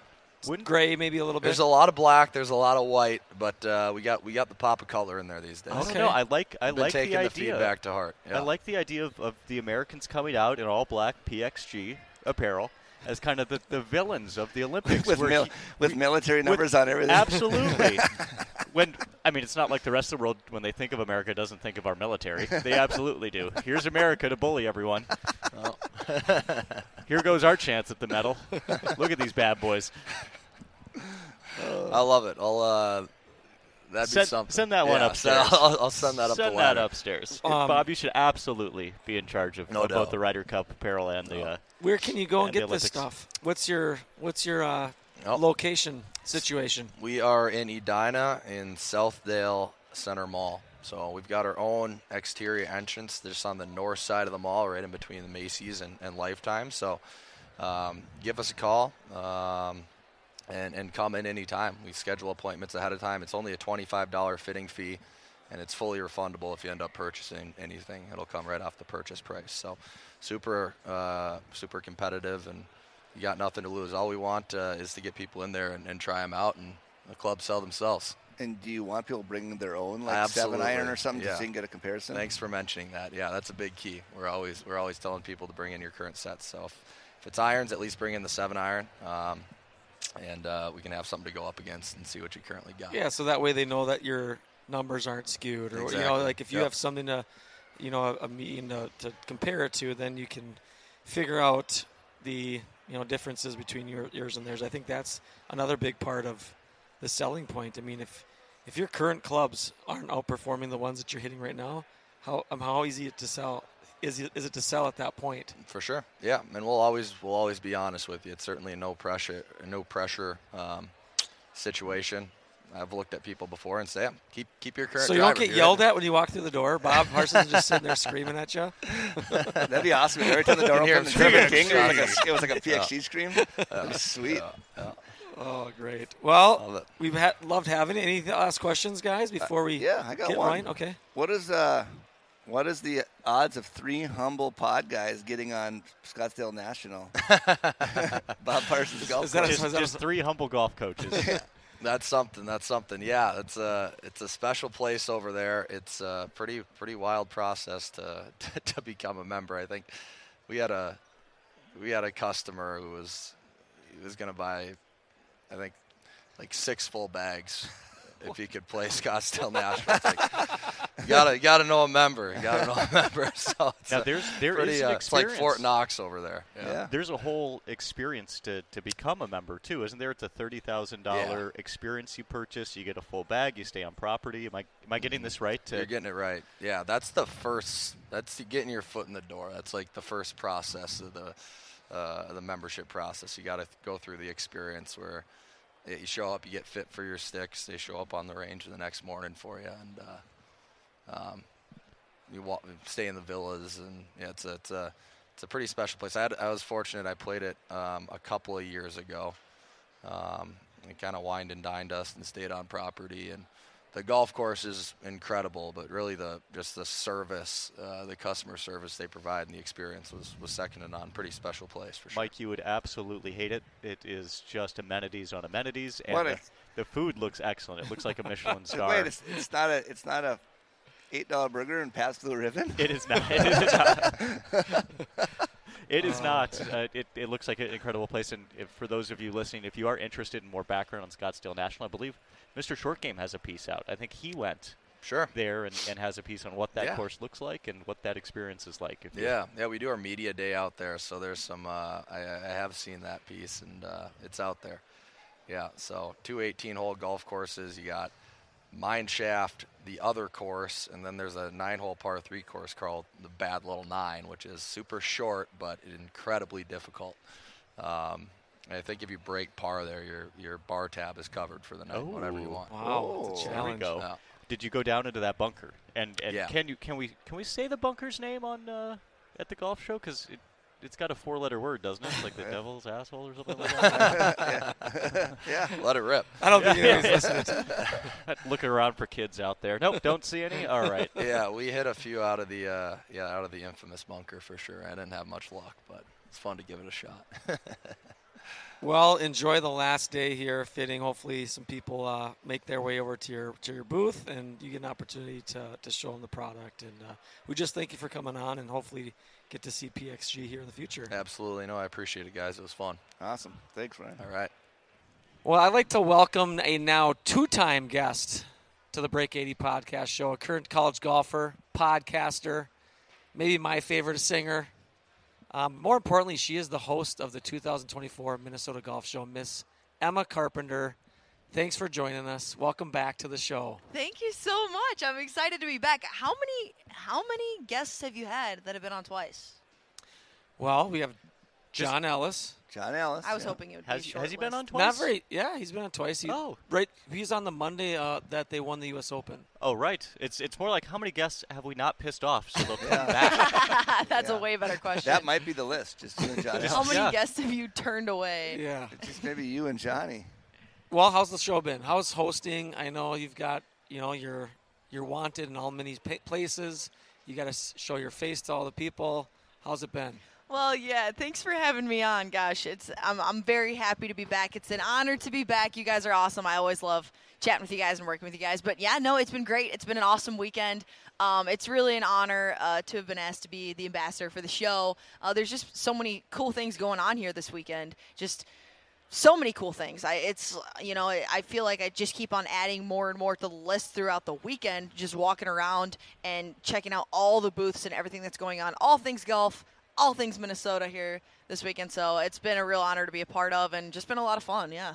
Wouldn't- gray, maybe a little bit. There's a lot of black. There's a lot of white, but uh, we got we got the pop of color in there these days. I don't Okay. know. I like. I I've like taking the the, idea. feedback to heart. Yeah. I like the idea of, of the Americans coming out in all black PXG apparel as kind of the, the villains of the Olympics. (laughs) with mil- he- with military with- numbers on everything. Absolutely. (laughs) when I mean, it's not like the rest of the world when they think of America doesn't think of our military. They absolutely do. Here's America to bully everyone. (laughs) Here goes our chance at the medal. Look at these bad boys. I love it. I'll uh, that'd Send- be something. send that one Yeah, upstairs. so I'll, I'll send that up Send the that upstairs. Um, Bob, you should absolutely be in charge of, No of both doubt. the Ryder Cup apparel and the. Uh, Where can you go and And get this stuff? What's your what's your uh, Oh. location situation? We are in Edina in Southdale Center Mall. So we've got our own exterior entrance just on the north side of the mall, right in between the Macy's and, and Lifetime. So um, give us a call um, and, and come in anytime. We schedule appointments ahead of time. It's only a $25 fitting fee, and it's fully refundable if you end up purchasing anything. It'll come right off the purchase price. So super, uh, super competitive, and you got nothing to lose. All we want uh, is to get people in there and, and try them out, and the club sell themselves. and do you want people bringing their own like Absolutely. seven iron or something Yeah. just so you can get a comparison? Thanks for mentioning that. Yeah, that's a big key. We're always we're always telling people to bring in your current sets. So if, if it's irons, at least bring in the seven iron, um, and uh, we can have something to go up against and see what you currently got. Yeah, so that way they know that your numbers aren't skewed, or you know, like if you Yep. have something to, you know, a, a mean to, to compare it to, then you can figure out the you know differences between your, yours and theirs. I think that's another big part of the selling point. I mean, if if your current clubs aren't outperforming the ones that you're hitting right now, how um, how easy it to sell is it, is it to sell at that point? For sure. Yeah, and we'll always we'll always be honest with you. It's certainly a no pressure a no pressure um, situation. I've looked at people before and say, keep keep your current. So you don't get yelled at when you walk through the door. Bob Parsons is just sitting there screaming at you. (laughs) That'd be awesome. Every time the door You can opened, hear the King, it was, like screaming. a, it was like a (laughs) PXG scream. That'd be sweet. Oh, great. Well, we've had, loved having it. Any last questions, guys, before we yeah, I got get one. Ryan? Okay. What is uh, what is the odds of three humble pod guys getting on Scottsdale National? (laughs) (laughs) Bob Parsons golf. Is that a- just, just three humble golf coaches. (laughs) That's something. That's something. Yeah, it's a it's a special place over there. It's a pretty pretty wild process to to, become a member. I think we had a we had a customer who was he was going to buy I think like six full bags if he could play (laughs) Scottsdale National. Like, you gotta you gotta know a member. You gotta know a (laughs) member. So it's Now, a there's- there pretty, is an uh, it's like Fort. Knox over there. Yeah. There's a whole experience to, to become a member too, isn't there? It's a thirty thousand dollar experience you purchase. You get a full bag. You stay on property. Am I am I getting this right? To, You're getting it right. Yeah, that's the first. That's the getting your foot in the door. That's like the first process of the uh, the membership process. You got to go through the experience where y- you show up, you get fit for your sticks. They show up on the range the next morning for you, and uh, um, you walk, stay in the villas, and yeah, it's a, it's a it's a pretty special place. I, had, I was fortunate. I played it um, a couple of years ago. Um, it kind of wined and dined us and stayed on property and the golf course is incredible, but really the just the service, uh, the customer service they provide, and the experience was, was second to none. Pretty special place for sure. Mike, you would absolutely hate it. It is just amenities on amenities, and What the, the food looks excellent. It looks like a Michelin (laughs) star. Wait, it's, it's not a it's not a eight dollar burger and Pabst Blue Ribbon. It is not. It is not. (laughs) It is not. Uh, it, it looks like an incredible place. And if, for those of you listening, if you are interested in more background on Scottsdale National, I believe Mr. Short Game has a piece out. I think he went Sure. there and, and has a piece on what that Yeah. course looks like and what that experience is like. Yeah, yeah, we do our media day out there, so there's some. Uh, I, I have seen that piece, and uh, it's out there. Yeah, so two 18-hole golf courses. You got Mine Shaft, the other course, and then there's a nine-hole par three course called the Bad Little Nine, which is super short but incredibly difficult. Um, I think if you break par there, your your bar tab is covered for the night, whatever you want. Wow, it's a Oh, There we challenge. go. Yeah. Did you go down into that bunker? And and Yeah. can you can we can we say the bunker's name on uh, at the golf show? Because it it's got a four letter word, doesn't it? It's like the (laughs) devil's asshole or something (laughs) like that. yeah. (laughs) Let it rip. I don't think anybody's listening. Looking around for kids out there. Nope, don't see any. All right. yeah, we hit a few out of the uh, yeah out of the infamous bunker for sure. I didn't have much luck, but it's fun to give it a shot. Well, enjoy the last day here. Fitting. Hopefully, some people uh, make their way over to your to your booth, and you get an opportunity to, to show them the product. And uh, we just thank you for coming on, and hopefully get to see PXG here in the future. Absolutely, no, I appreciate it, guys. It was fun. Awesome. Thanks, Ryan. All right. Well, I'd like to welcome a now two-time guest to the Break 80 podcast show, a current college golfer, podcaster, maybe my favorite singer. Um, more importantly, she is the host of the 2024 Minnesota Golf Show, Miss Emma Carpenter. Thanks for joining us. Welcome back to the show. Thank you so much. I'm excited to be back. How many how many guests have you had that have been on twice? Well, we have John Ellis. John Ellis. I was yeah. hoping it would Has be a has he short been on twice? Not very. Yeah, he's been on twice. He, Oh. right. He's on the Monday uh, that they won the U.S. Open. Oh right. It's it's more like how many guests have we not pissed off so they'll come back. (laughs) (laughs) That's Yeah. a way better question. That might be the list. Just you and Johnny. How many Yeah. guests have you turned away? Yeah. Just maybe you and Johnny. Well, how's the show been? How's hosting? I know you've got, you know, you're you're wanted in all many places. You got to show your face to all the people. How's it been? Well, yeah. Thanks for having me on. Gosh, it's I'm I'm very happy to be back. It's an honor to be back. You guys are awesome. I always love chatting with you guys and working with you guys. But yeah, no, it's been great. It's been an awesome weekend. Um, it's really an honor uh, to have been asked to be the ambassador for the show. Uh, there's just so many cool things going on here this weekend. Just so many cool things. I it's you know I feel like I just keep on adding more and more to the list throughout the weekend. Just walking around and checking out all the booths and everything that's going on. All things golf, all things Minnesota here this weekend. So it's been a real honor to be a part of and just been a lot of fun. Yeah.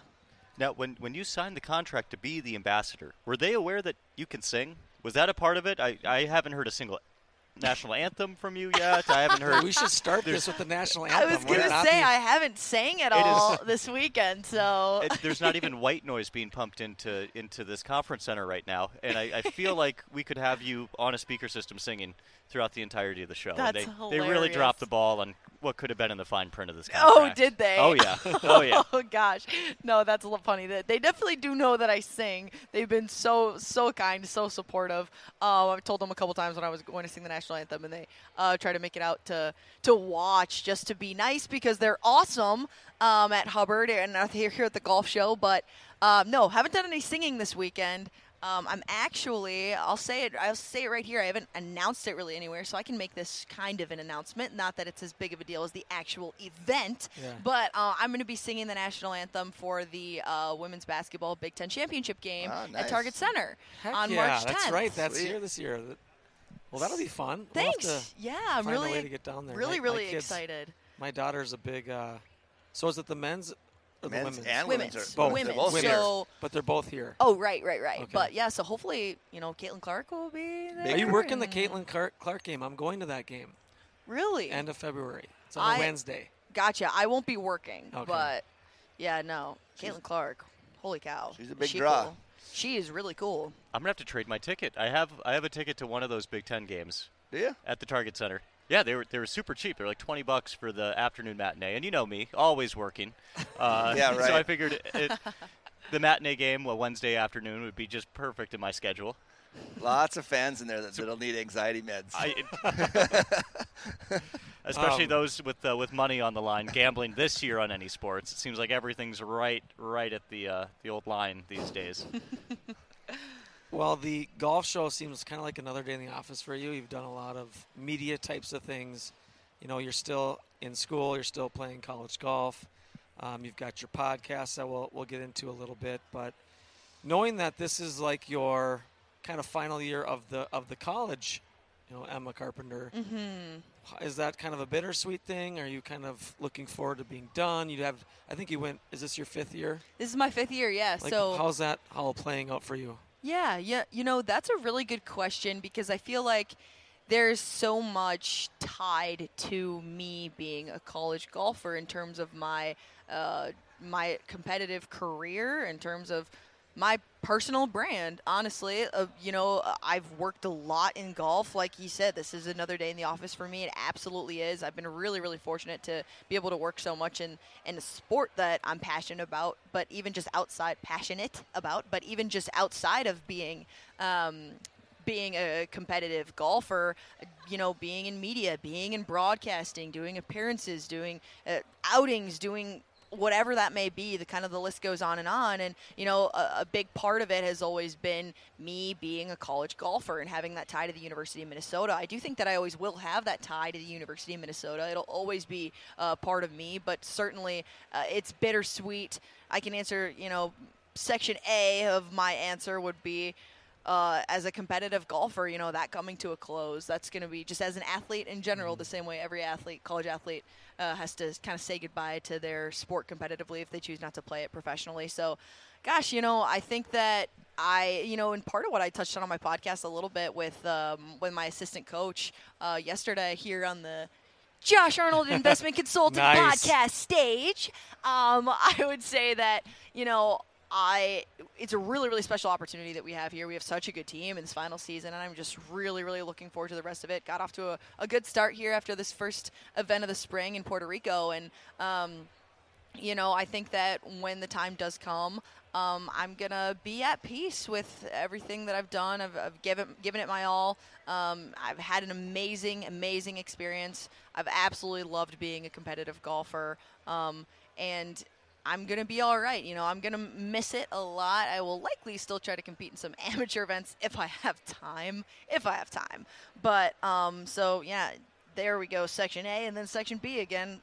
now when when you signed the contract to be the ambassador, were they aware that you can sing? Was that a part of it? I, I haven't heard a single national anthem from you yet. I haven't heard (laughs) We should start this with the national anthem. I anthem. was gonna say be- I haven't sang at It is- all this weekend. So (laughs) it, there's not even white noise being pumped into into this conference center right now, and I, I feel (laughs) like we could have you on a speaker system singing throughout the entirety of the show. And That's they, they really dropped the ball on what could have been in the fine print of this Oh, did they? Oh yeah, oh yeah. oh gosh, no, that's a little funny. That they definitely do know that I sing. They've been so so kind, so supportive. Um, I've told them a couple times when I was going to sing the national anthem, and they uh, try to make it out to to watch just to be nice because they're awesome um, at Hubbard and uh, here here at the golf show. But um, no, haven't done any singing this weekend. Um, I'm actually, I'll say it, I'll say it right here. I haven't announced it really anywhere, so I can make this kind of an announcement. Not that it's as big of a deal as the actual event, Yeah. but uh, I'm going to be singing the national anthem for the uh, women's basketball Big Ten championship game Ah, at. Target Center Heck on yeah, March 10th. that's right. That's Sweet. here this year. That- Well, that'll be fun. We'll have Thanks. to yeah, I'm find a really, way to get down there. really, My- my kids- excited. My daughter's a big. Uh, so is it the men's or the Men's women's? and Women's, women's. Both. women's. They're both Women's. here. So, but they're both here. oh, right, right, right. Okay. But yeah, so hopefully, you know, Caitlin Clark will be there. Are you working the (laughs) Caitlin Clark, Clark game? I'm going to that game Really? end of February. It's on a I- Wednesday. Gotcha. I won't be working, Okay. but yeah, no. Caitlin Clark. Holy cow. She's a big she draw. cool? She is really cool. I'm gonna have to trade my ticket. I have I have a ticket to one of those Big Ten games Do you? at the Target Center. Yeah, they were they were super cheap. They're like twenty bucks for the afternoon matinee, and you know me, always working. (laughs) Uh, Yeah, So I figured it, it, the matinee game, a Wednesday afternoon, would be just perfect in my schedule. Lots of fans in there that, that'll need anxiety meds. I, (laughs) (laughs) especially Um, those with uh, with money on the line, gambling this year on any sports. It seems like everything's right right at the uh, the old line these days. (laughs) Well, the golf show seems kind of like another day in the office for you. You've done a lot of media types of things. You know, you're still in school. You're still playing college golf. Um, you've got your podcast that we'll we'll get into a little bit. But knowing that this is like your kind of final year of the of the college, you know, Emma Carpenter. Mm-hmm. Is that kind of a bittersweet thing? Are you kind of looking forward to being done? You have, I think you went. Is this your fifth year? This is my fifth year, yeah. Like, so how's that all playing out for you? Yeah, yeah. You know, that's a really good question because I feel like there's so much tied to me being a college golfer in terms of my uh, my competitive career, in terms of my personal brand. Honestly, uh, you know, I've worked a lot in golf. Like you said, this is another day in the office for me. It absolutely is. I've been really, really fortunate to be able to work so much in in a sport that I'm passionate about. But even just outside, passionate about. But even just outside of being. Um, being a competitive golfer, you know, being in media, being in broadcasting, doing appearances, doing uh, outings, doing whatever that may be the kind of the list goes on and on. And you know a, a, big part of it has always been me being a college golfer and having that tie to the university of minnesota. I do think that i always will have that tie to the university of minnesota. It'll always be uh, part of me but certainly uh, it's bittersweet. I can answer you know section a of my answer would be uh, as a competitive golfer, you know, that coming to a close, that's going to be just as an athlete in general, the same way every athlete, college athlete, uh, has to kind of say goodbye to their sport competitively if they choose not to play it professionally. So, gosh, you know, I think that I, you know, and part of what I touched on on my podcast a little bit with um, with my assistant coach uh, yesterday here on the Josh Arnold Investment (laughs) Consultant Nice. podcast stage, um, (laughs) I would say that you know I it's a really really special opportunity that we have here. We have such a good team in this final season, and I'm just really really looking forward to the rest of it. Got off to a, a good start here after this first event of the spring in Puerto Rico, and um, you know I think that when the time does come. Um, I'm gonna be at peace with everything that I've done. I've, I've given given it my all. Um, I've had an amazing, amazing experience. I've absolutely loved being a competitive golfer, um, and I'm gonna be all right. You know, I'm gonna miss it a lot. I will likely still try to compete in some (laughs) amateur events if I have time. If I have time. But um, so yeah, there we go. Section A, and then Section B again.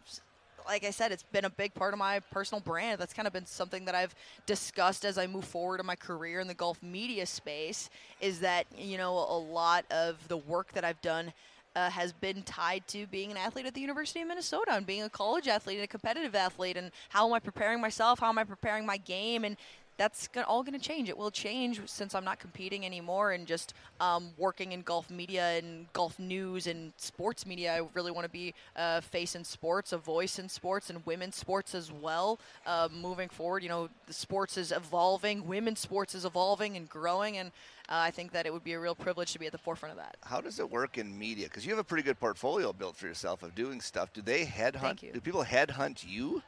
Like I said, it's been a big part of my personal brand. That's kind of been something that I've discussed as I move forward in my career in the golf media space. Is that you know a lot of the work that I've done uh, has been tied to being an athlete at the University of Minnesota and being a college athlete and a competitive athlete. And how am I preparing myself? How am I preparing my game? And that's all going to change. It will change since I'm not competing anymore and just um, working in golf media and golf news and sports media. I really want to be a face in sports, a voice in sports, and women's sports as well. Uh, moving forward, you know, the sports is evolving, women's sports is evolving and growing, and uh, I think that it would be a real privilege to be at the forefront of that. How does it work in media? Because you have a pretty good portfolio built for yourself of doing stuff. Do they headhunt? Do people headhunt you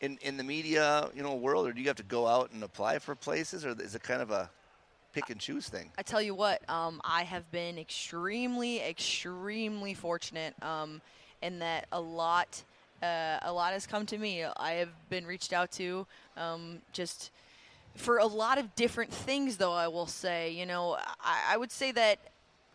in in the media, you know, world, or do you have to go out and apply for places, or is it kind of a pick and choose thing? I tell you what, um, I have been extremely, extremely fortunate um, in that a lot, uh, a lot has come to me. I have been reached out to um, just for a lot of different things, though. I will say, you know, I, I would say that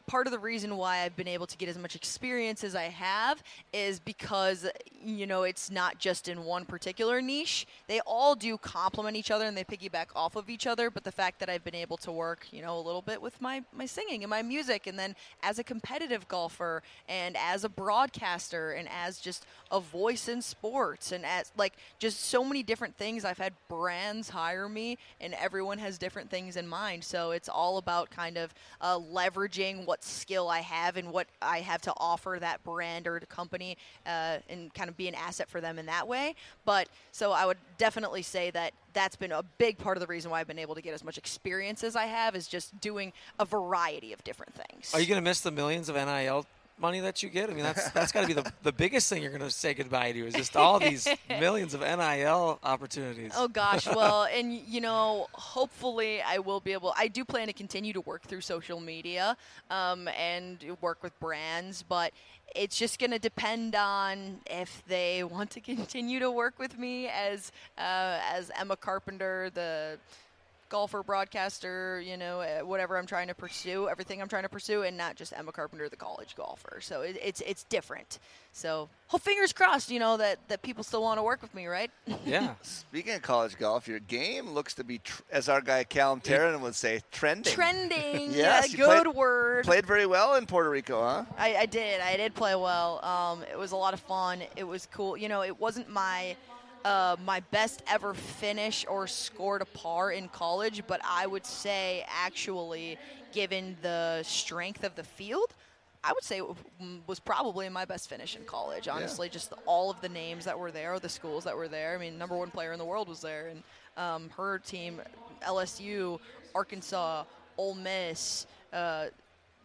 part of the reason why I've been able to get as much experience as I have is because you know it's not just in one particular niche. They all do complement each other and they piggyback off of each other. But the fact that I've been able to work, you know, a little bit with my my singing and my music, and then as a competitive golfer and as a broadcaster and as just a voice in sports and as like just so many different things. I've had brands hire me, and everyone has different things in mind. So it's all about kind of uh, leveraging what skill I have and what I have to offer that brand or company, uh, and kind of be an asset for them in that way. But so I would definitely say that that's been a big part of the reason why I've been able to get as much experience as I have is just doing a variety of different things. Are you going to miss the millions of NIL money that you get? I mean, that's (laughs) that's got to be the, the biggest thing you're going to say goodbye to is just all these (laughs) millions of NIL opportunities. Oh gosh, (laughs) well, and you know, hopefully I will be able. I do plan to continue to work through social media um, and work with brands, but it's just going to depend on if they want to continue to work with me as uh, as Emma Carpenter, the golfer, broadcaster, you know, uh, whatever I'm trying to pursue, everything I'm trying to pursue, and not just Emma Carpenter, the college golfer. So it, it's it's different. So, whole fingers crossed, you know, that, that people still want to work with me, right? (laughs) Yeah. Speaking of college golf, your game looks to be, tr- as our guy Callum Tarren would say, trending. Trending. (laughs) Yes, yeah, good played- word. Played very well in Puerto Rico, huh? I, I did. I did play well. Um, it was a lot of fun. It was cool. You know, it wasn't my uh, my best ever finish or scored a par in college, but I would say actually, given the strength of the field. I would say it was probably my best finish in college. Honestly, just the, all of the names that were there, the schools that were there. I mean, number one player in the world was there, and um, her team, LSU, Arkansas, Ole Miss, uh,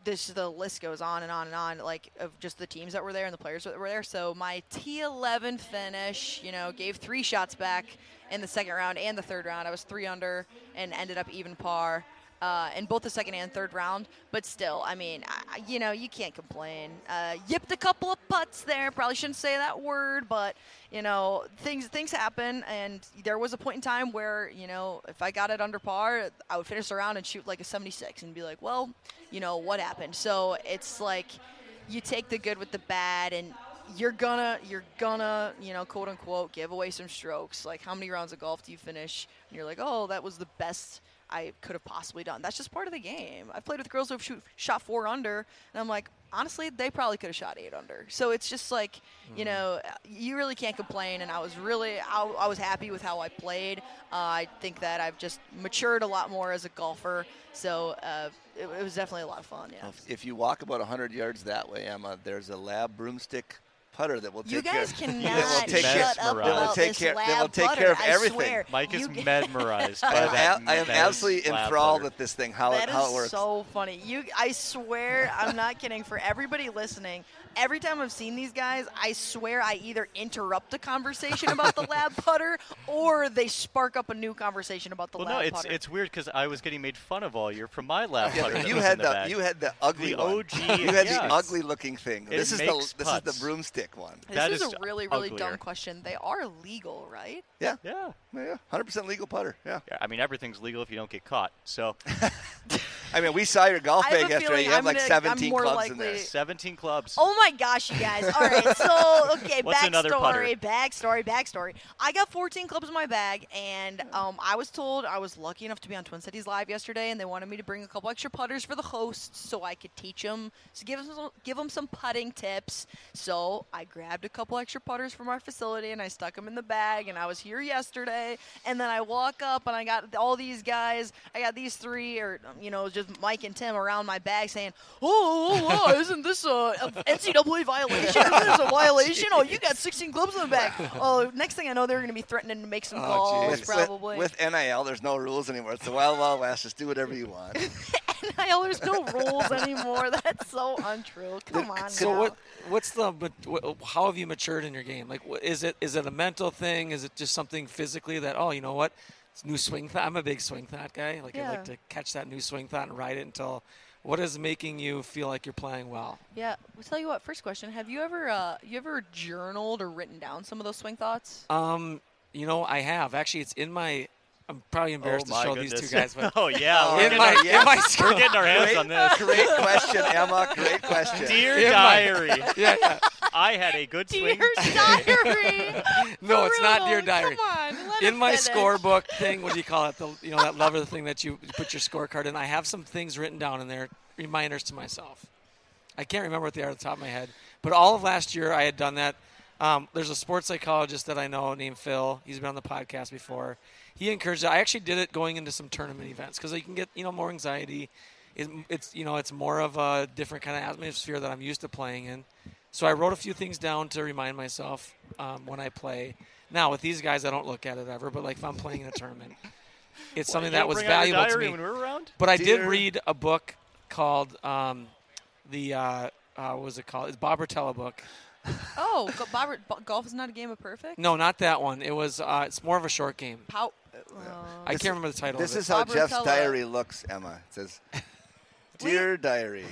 this the list goes on and on and on like of just the teams that were there and the players that were there. So my t11 finish you know gave three shots back in the second round and the third round. I was three under and ended up even par uh, in both the second and third round, but still, I mean, I, you know, you can't complain. Uh, yipped a couple of putts there. Probably shouldn't say that word, but you know, things things happen, and there was a point in time where you know, if I got it under par, I would finish the round and shoot like a 76, and be like, well, you know, what happened? So it's like you take the good with the bad, and you're gonna you're gonna you know quote unquote give away some strokes. Like how many rounds of golf do you finish? And you're like, oh, that was the best I could have possibly done. That's just part of the game. I've played with girls who have shoot, shot four under, and I'm like, honestly, they probably could have shot eight under. So it's just like, you know, you really can't complain. And I was really, I, I was happy with how I played. Uh, I think that I've just matured a lot more as a golfer. So uh, it, it was definitely a lot of fun. Yeah. If, if you walk about 100 yards that way, Emma, there's a lab broomstick putter that will take You guys (laughs) care. cannot that will take care, shut up that will about take this care. That will take butter, care of I everything. swear. Mike is You g- mesmerized by I am, that. a- I am absolutely enthralled butter. with this thing. How That it how is it works. so funny. You, I swear, I'm not kidding. For everybody listening, every time I've seen these guys, I swear I either interrupt a conversation about the lab (laughs) putter or they spark up a new conversation about the Well, lab no, it's putter. it's weird because I was getting made fun of all year for my lab Yeah, putter. you had the, the, you had the ugly The one. OG, (laughs) You had yes. the ugly looking thing. It this is the makes this is the broomstick one. this that is, is a really, really uglier. dumb question. They are legal, right? Yeah, Yeah. yeah, hundred percent legal putter. Yeah. yeah. I mean, everything's legal if you don't get caught. So, (laughs) I mean, we saw your golf I bag yesterday. feeling You have I'm like gonna- 17 more clubs in there. 17 clubs. Oh my gosh, you guys. All right, so, (laughs) okay, What's another putter? backstory, backstory, backstory. I got 14 clubs in my bag, and um, I was told I was lucky enough to be on Twin Cities Live yesterday, and they wanted me to bring a couple extra putters for the hosts so I could teach them, so give them, some, give them some putting tips. So I grabbed a couple extra putters from our facility, and I stuck them in the bag, and I was here yesterday, and then I walk up, and I got all these guys, I got these three, or, you know, just Mike and Tim around my bag saying, oh, oh, oh, isn't this a, a NCAA violation? Isn't this a violation? Oh, you got 16 clubs in the bag. Oh, next thing I know, they're going to be threatening to make some oh, calls, With, probably. with, with NIL, there's no rules anymore. It's the Wild Wild West. Just do whatever you want. (laughs) NIL, there's no rules anymore. That's so untrue. Come on. So now. what? What's the? But wh- how have you matured in your game? Like, wh- is it is it a mental thing? Is it just something physically that oh, you know what? New swing thought. I'm a big swing thought guy. Like I like to catch that new swing thought and ride it until. What is making you feel like you're playing well? Yeah, I'll tell you what. First question: Have you ever, uh, you ever journaled or written down some of those swing thoughts? Um, you know, I have actually. It's in my. I'm probably embarrassed oh to show goodness. these two guys, but (laughs) oh yeah, Oh, we're, in getting my our, yeah. in my we're getting our hands on this. Great question, Emma. Great question. Dear In my- diary, yeah, (laughs) yeah. I had a good swing. Dear diary. (laughs) No, it's not Dear Diary. Come on, let in my finish. scorebook thing, what do you call it? The you know that lever thing that you you put your scorecard in. I have some things written down in there, reminders to myself. I can't remember what they are at the top of my head, but all of last year I had done that. Um, there's a sports psychologist that I know named Phil. He's been on the podcast before. He encouraged. it. I actually did it going into some tournament events because you can get you know more anxiety. It, it's you know it's more of a different kind of atmosphere that I'm used to playing in. So I wrote a few things down to remind myself um, when I play. Now with these guys, I don't look at it ever, but like if I'm playing in a tournament, it's something You that was bring out your valuable to me. when we're around. But I did read a book called um, the uh, uh, what was it called? It's Bob Rotella book. Oh, Bob, golf is not a game of perfect. No, not that one. It was. Uh, it's more of a short game. How? I can't remember the title. This of it. is how Bob Jeff's Rotella. diary looks, Emma. It says, (laughs) "Dear diary,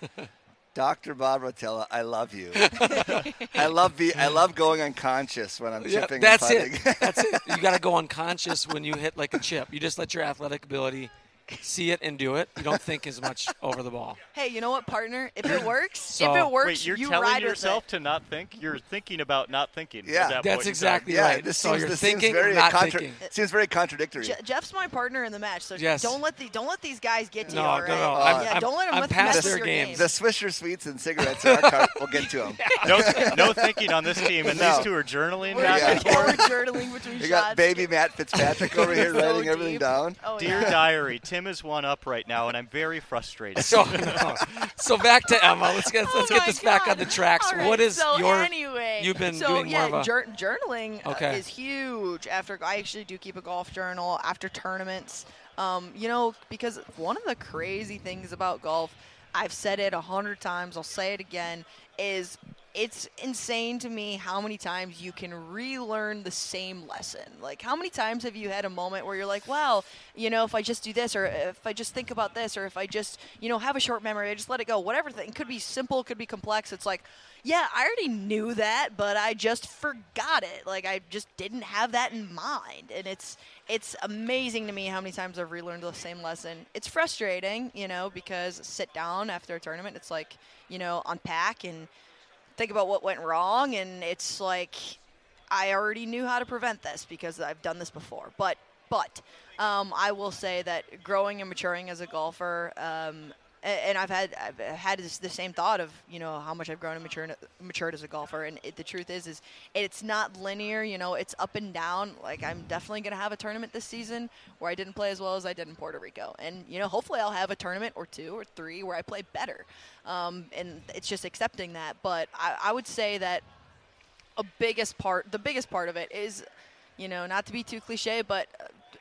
(laughs) Dr. Bob Rotella, I love you. (laughs) I love be I love going unconscious when I'm Yeah, chipping. that's and it. That's it. You got to go unconscious when you hit like a chip. You just let your athletic ability (laughs) see it and do it. You don't think as much (laughs) over the ball. Hey, you know what, partner? If it (clears throat) works, So- if it works, Wait, you're you telling ride yourself with it. to not think? You're thinking about not thinking. Yeah. that That's exactly time. yeah, right. this So seems, you're this thinking, seems very not contra- thinking. Seems very contradictory. Je- Jeff's my partner in the match, so Yes. don't let the don't let these guys get to No, you. all no, right? no. I'm- uh, yeah, I'm- don't let them I'm mess past with their your games. game. the Swisher sweets and cigarettes in our cart. We'll get to them. (laughs) No, no thinking on this team, and No. these two are journaling We're, Yeah. and yeah, forth. we're journaling between We shots. got baby Matt Fitzpatrick over here writing everything down. Oh, Dear diary, Tim is one up right now, and I'm very frustrated. (laughs) So, no. so back to Emma. Let's get let's Oh get my this back on the God. tracks. All right, What is so your? anyway? you've been so, doing yeah, more of a- jour- journaling uh, Okay. is huge. After I actually do keep a golf journal after tournaments. Um, you know, because one of the crazy things about golf, I've said it a hundred times. I'll say it again. Is it's insane to me how many times you can relearn the same lesson. Like, how many times have you had a moment where you're like, well, you know, if I just do this, or uh, if I just think about this, or if I just, you know, have a short memory, I just let it go. Whatever thing could be simple, could be complex. It's like, yeah, I already knew that, but I just forgot it. Like, I just didn't have that in mind. And it's, it's amazing to me how many times I've relearned the same lesson. It's frustrating, you know, because sit down after a tournament, it's like, you know, unpack and think about what went wrong and it's like I already knew how to prevent this because I've done this before. But but um, I will say that growing and maturing as a golfer, um, and I've had I've had this, the same thought of you know how much I've grown and matured matured as a golfer. And it, the truth is, is it's not linear. You know, it's up and down. Like I'm definitely gonna have a tournament this season where I didn't play as well as I did in Puerto Rico, and you know hopefully I'll have a tournament or two or three where I play better. Um, and it's just accepting that. But I, I would say that a biggest part the biggest part of it is you know not to be too cliche but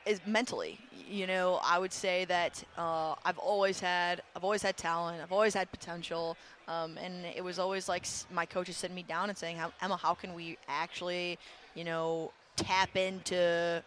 is mentally you know i would say that uh, i've always had i've always had talent i've always had potential um, and it was always like my coaches sitting me down and saying emma how can we actually you know tap into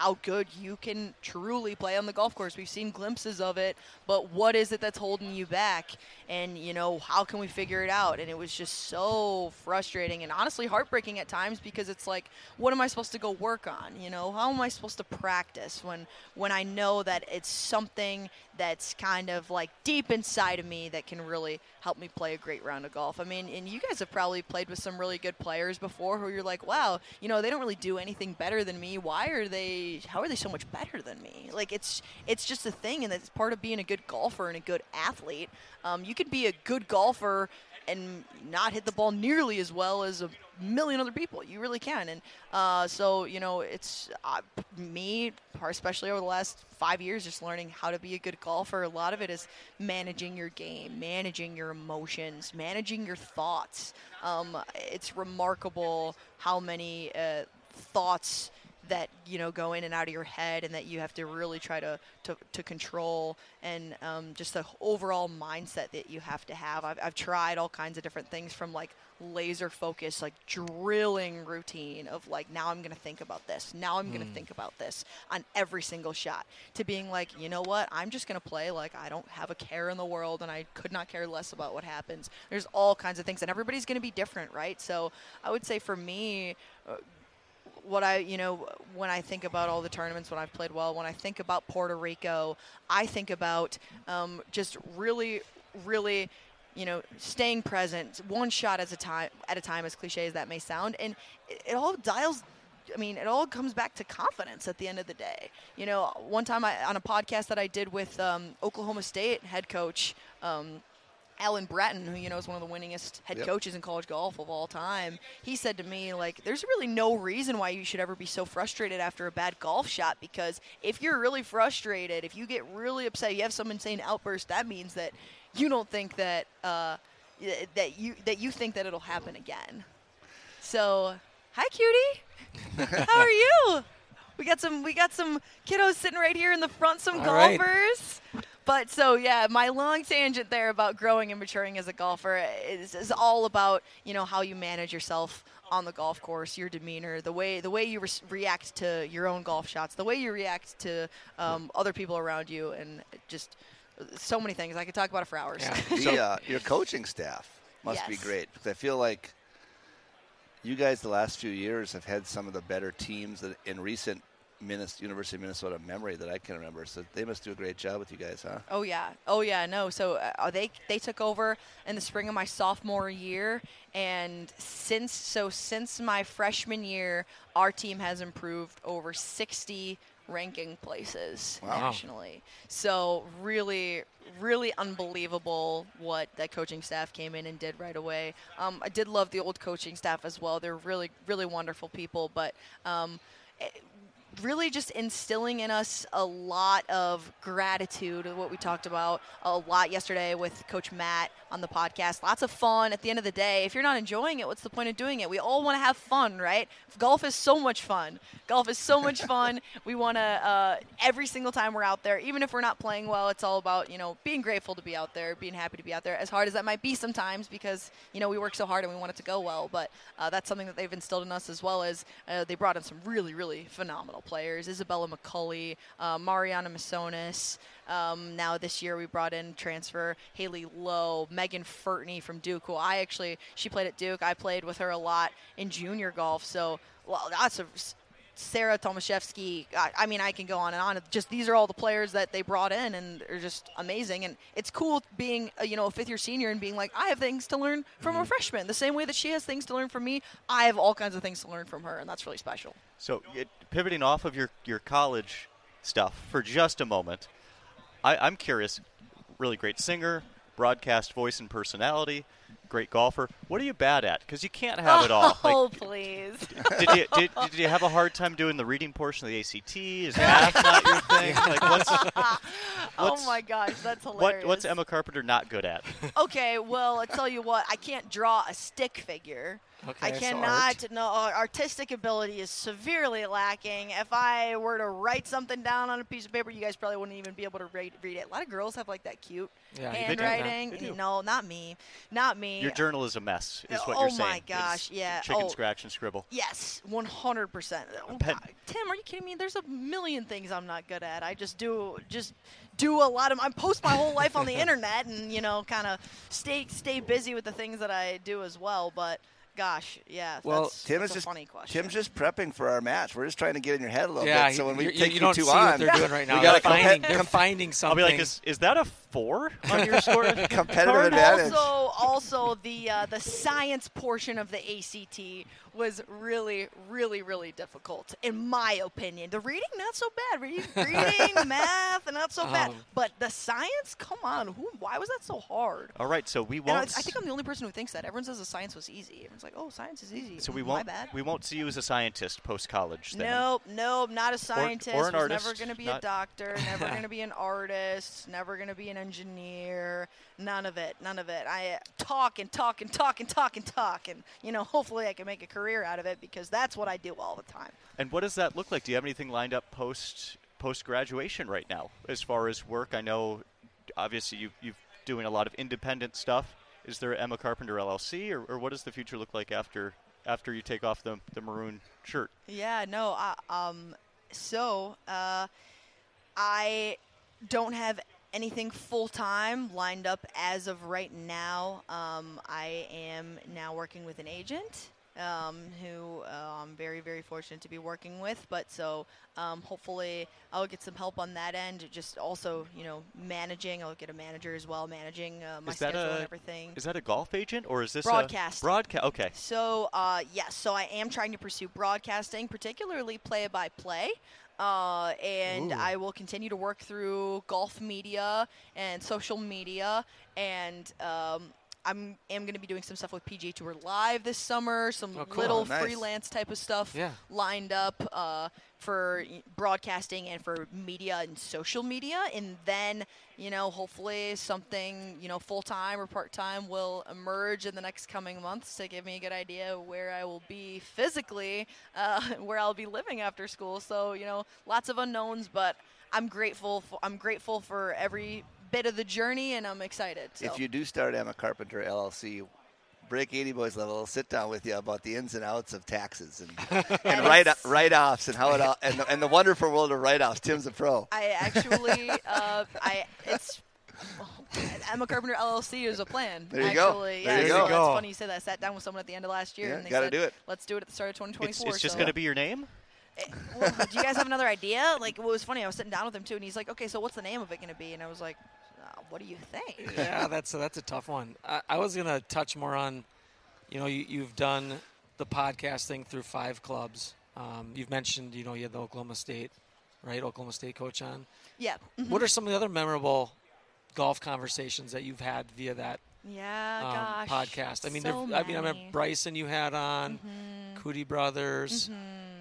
how good you can truly play on the golf course. We've seen glimpses of it, but what is it that's holding you back? And, you know, how can we figure it out? And it was just so frustrating and honestly heartbreaking at times because it's like, what am I supposed to go work on? You know, how am I supposed to practice when when I know that it's something that's kind of like deep inside of me that can really help me play a great round of golf. I mean, and you guys have probably played with some really good players before who you're like, wow, you know, they don't really do anything better than me. Why are they? How are they so much better than me? Like it's it's just a thing, and it's part of being a good golfer and a good athlete. Um, you could be a good golfer and not hit the ball nearly as well as a million other people. You really can. And uh, so, you know, it's uh, me, especially over the last five years, just learning how to be a good golfer. A lot of it is managing your game, managing your emotions, managing your thoughts. Um, it's remarkable how many uh, thoughts that you know go in and out of your head and that you have to really try to to, to control and um, just the overall mindset that you have to have. I've, I've tried all kinds of different things from like laser focus like drilling routine of like now i'm going to think about this now i'm going to think about this on every single shot to being like you know what? I'm just going to play like i don't have a care in the world and i could not care less about what happens. There's all kinds of things and everybody's going to be different right? So i would say for me uh, what I, you know, when I think about all the tournaments when I've played well, when I think about Puerto Rico, I think about um, just really, really, you know, staying present, one shot at a time, at a time, as cliche as that may sound, and it, it all dials. I mean, it all comes back to confidence at the end of the day. You know, one time I, on a podcast that I did with um, Oklahoma State head coach. Um, Alan Bratton, who you know is one of the winningest head Yep. coaches in college golf of all time, he said to me like, "There's really no reason why you should ever be so frustrated after a bad golf shot because if you're really frustrated, if you get really upset, you have some insane outburst, that means that you don't think that uh, that you that you think that it'll happen again." So, hi, cutie. (laughs) How are you? We got some we got some kiddos sitting right here in the front, some All right. Golfers. But so yeah, my long tangent there about growing and maturing as a golfer is, is all about you know how you manage yourself on the golf course, your demeanor, the way the way you res- react to your own golf shots, the way you react to um, other people around you, and just so many things. I could talk about it for hours. Yeah. (laughs) The, uh, your coaching staff must be great because I feel like you guys the last few years have had some of the better teams in recent Minnes- University of Minnesota memory that I can remember. So they must do a great job with you guys, huh? Oh yeah, oh yeah, no. So uh, they they took over in the spring of my sophomore year, and since so since my freshman year, our team has improved over 60 ranking places Wow. nationally. So really, really unbelievable what that coaching staff came in and did right away. Um, I did love the old coaching staff as well. They're really, really wonderful people, but. Um, it- really just instilling in us a lot of gratitude what we talked about a lot yesterday with coach matt on the podcast. Lots of fun at the end of the day. If you're not enjoying it what's the point of doing it? We all want to have fun right? Golf is so much fun. Golf is so much fun. (laughs) We want to uh, every single time we're out there even if we're not playing well it's all about you know being grateful to be out there being happy to be out there as hard as that might be sometimes because you know we work so hard and we want it to go well. But uh, that's something that they've instilled in us as well as uh, they brought in some really really phenomenal players isabella mccully uh, mariana masonis um, now this year we brought in transfer haley lowe megan furtney from duke who i actually she played at duke. I played with her a lot in junior golf. So well that's a Sarah Tomaszewski. I, I mean, I can go on and on. Just these are all the players that they brought in, and they're just amazing. And it's cool being, a, you know, a fifth year senior and being like, I have things to learn from a mm-hmm. freshman. The same way that she has things to learn from me, I have all kinds of things to learn from her, and that's really special. So, it, pivoting off of your, your college stuff for just a moment, I, I'm curious. Really great singer, broadcast voice and personality, great golfer. What are you bad at? Because you can't have it all. (laughs) Oh, Like, please. did you did, did you have a hard time doing the reading portion of the ACT? Is (laughs) math not your thing? Like what's, (laughs) oh my gosh, that's hilarious. what what's Emma Carpenter not good at? (laughs) okay, well, I tell you what, I can't draw a stick figure. Okay, I cannot. art. No, uh, artistic ability is severely lacking. If I were to write something down on a piece of paper, you guys probably wouldn't even be able to read, read it. A lot of girls have like that cute Yeah, they do. handwriting. They do. No, not me. Not me. Your journal is a mess, is what Oh you're saying. Oh my gosh, It's yeah. Chicken Oh. scratch and scribble. Yes, 100%. Oh, Tim, are you kidding me? There's a million things I'm not good at. I just do just do a lot of I post my whole life on the (laughs) internet and, you know, kind of stay stay busy with the things that I do as well, but gosh, yeah. Well, that's, Tim that's is a just funny question. Tim's just prepping for our match. We're just trying to get in your head a little Yeah, bit. So when we you, take you, you two on, they're doing right (laughs) now. we they're got a compet- finding, they're com- finding I'll be like, is, is that a four on your (laughs) score? competitive card? advantage. also, also the uh, the science portion of the ACT was really, really, really difficult, in my opinion. The reading not so bad. Reading, (laughs) reading math, not so bad. Um, But the science, come on, who? Why was that so hard? All right, so we And I, I think I'm the only person who thinks that. Everyone says the science was easy. Everyone's like, "Oh, science is easy." so we won't. bad. We won't see you as a scientist post college. Nope, nope, not a scientist. or an was artist, never going to be a doctor. Never (laughs) going to be an artist. Never going to be an engineer. None of it. None of it. I talk and talk and talk and talk and talk, and you know, (laughs) hopefully, I can make a career out of it because that's what I do all the time. And what does that look like? Do you have anything lined up post post graduation right now as far as work? I know, obviously, you you've doing a lot of independent stuff. Is there Emma Carpenter LLC, or, or what does the future look like after after you take off the the maroon shirt? Yeah, no. I, um, so uh, I don't have anything full time lined up as of right now. Um, I am now working with an agent. Um, who uh, I'm very, very fortunate to be working with. But so um, hopefully I'll get some help on that end. Just also, you know, managing. I'll get a manager as well, managing uh, my schedule a and everything. is that a golf agent or is this Broadcasting. a broadcast? Okay, So, uh, yes, so I am trying to pursue broadcasting, particularly play by play. Uh, and Ooh. I will continue to work through golf media and social media. And um, I'm am going to be doing some stuff with PGA Tour Live this summer, some Oh, cool. little nice. freelance type of stuff Yeah. lined up uh, for broadcasting and for media and social media. And then, you know, hopefully something, you know, full time or part time will emerge in the next coming months to give me a good idea where I will be physically, uh, (laughs) where I'll be living after school. So, you know, lots of unknowns, but I'm grateful. For, I'm grateful for every bit of the journey, and I'm excited. So. If you do start Emma Carpenter LLC, Break 80 Boys level, I'll sit down with you about the ins and outs of taxes and, (laughs) and write write offs and how it all and the, and the wonderful world of write offs. Tim's a pro. I actually, uh, I it's Emma Carpenter LLC is a plan. There you go. actually. There yeah, you so go. That's funny you say that. I sat down with someone at the end of last year, Yeah, and they gotta said, do it. "Let's do it at the start of 2024." It's, it's just so- going to be your name. Eh, well, do you guys have another idea? Like, what was funny? I was sitting down with him too, and he's like, "Okay, so what's the name of it going to be?" And I was like, "What do you think?" yeah, that's a, that's a tough one. I, I was gonna touch more on, you know, you, you've done the podcasting through five clubs. Um, you've mentioned, you know, you had the Oklahoma State, right? Oklahoma State coach on. Yeah. mhm. What are some of the other memorable golf conversations that you've had via that Yeah, um, gosh. podcast? I mean, so I mean, I remember. Mm-hmm. Bryson you had on, Cootie Brothers.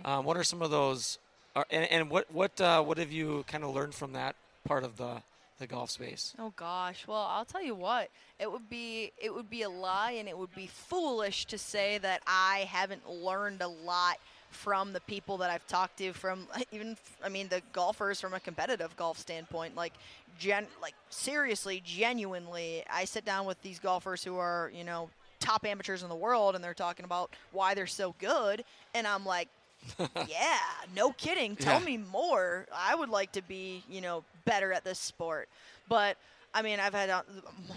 Um, what are some of those? Are, and, and what what uh, what have you kind of learned from that part of the the golf space? Oh gosh. Well, I'll tell you what. It would be it would be a lie and it would be foolish to say that I haven't learned a lot from the people that I've talked to from (laughs) even I mean the golfers from a competitive golf standpoint like gen like seriously genuinely I sit down with these golfers who are, you know, top amateurs in the world and they're talking about why they're so good and I'm like (laughs) yeah, no kidding. Tell Yeah. me more. I would like to be, you know, better at this sport. But I mean, I've had uh,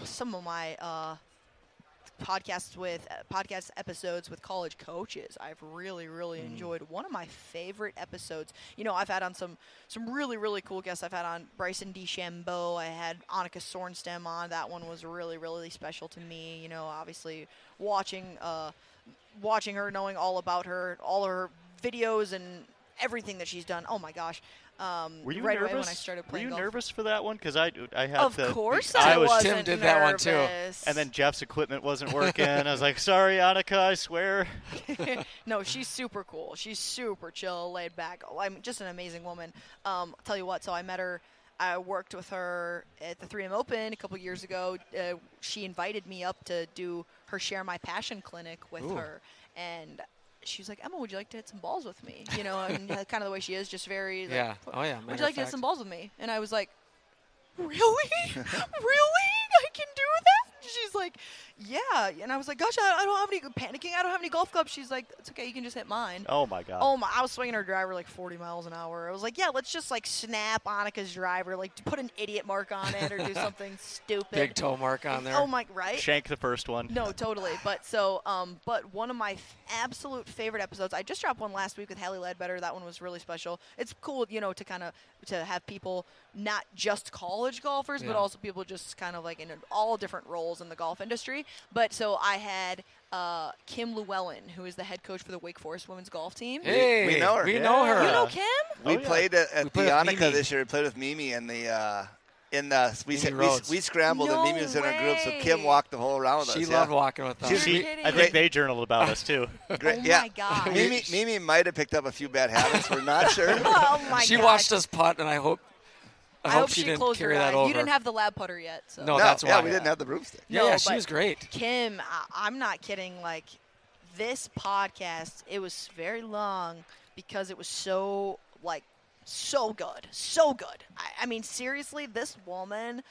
some of my uh, podcasts with uh, podcast episodes with college coaches. I've really, really enjoyed. One of my favorite episodes. You know, I've had on some some really, really cool guests. I've had on Bryson DeChambeau. I had Annika Sorenstam on. That one was really, really special to me. You know, obviously watching. Uh, watching her, knowing all about her, all her videos and everything that she's done. Oh my gosh! Um, Were you right nervous? away when I started Were you golf. nervous for that one? Because I, I had Of the, the- course, I I, was, wasn't Tim did that one, too. and then Jeff's equipment wasn't (laughs) working. I was like, "Sorry, Annika, I swear." (laughs) no, she's super cool. She's super chill, laid back. Oh, I'm just an amazing woman. Um, I'll tell you what. So I met her. I worked with her at the 3M Open a couple years ago. Uh, she invited me up to do her Share My Passion clinic with Ooh. her, and she was like, "Emma, would you like to hit some balls with me?" You know, and (laughs) kind of the way she is, just very. Like, Yeah. Oh yeah. Would you like to hit some balls with me? And I was like, (laughs) Really? really? I can do that? She's like, Yeah. And I was like, Gosh, I, I don't have any panicking. I don't have any golf clubs. She's like, It's okay. You can just hit mine. Oh my god. Oh my! I was swinging her driver like 40 miles an hour. I was like, "Yeah, let's just like snap Annika's driver, like put an idiot mark on it, or do (laughs) something stupid." Big toe mark on there. Oh my! Right? Shank the first one. No, totally. But so, um, but one of my f- absolute favorite episodes. I just dropped one last week with Hallie Ledbetter. That one was really special. It's cool, you know, to kind of to have people not just college golfers, but also people just kind of like in all different roles in the golf industry. But so I had uh, Kim Lewellen, who is the head coach for the Wake Forest women's golf team. Hey, we know her. We Yeah. know her. You know Kim? We Oh, yeah. played at, at We the played with Annika this year. We played with Mimi in the uh, in the we, Mimi said- we, we scrambled No and Mimi was in our group, so Kim walked the whole round with She us. She loved yeah. walking with us. She's- She, kidding. I think they journaled about us too. (laughs) Great. Oh yeah. my gosh. Mimi, Mimi might have picked up a few bad habits. We're not (laughs) sure. Oh my she gosh. watched us putt, and I hope. I, I hope, hope she, she didn't closed carry her that eyes. over. You didn't have the lab putter yet. So. No, no, that's yeah, we didn't have the broomstick. Yeah, No, yeah, she was great. Kim, I, I'm not kidding. Like this podcast, it was very long because it was so like so good, so good. I, I mean, seriously, this woman.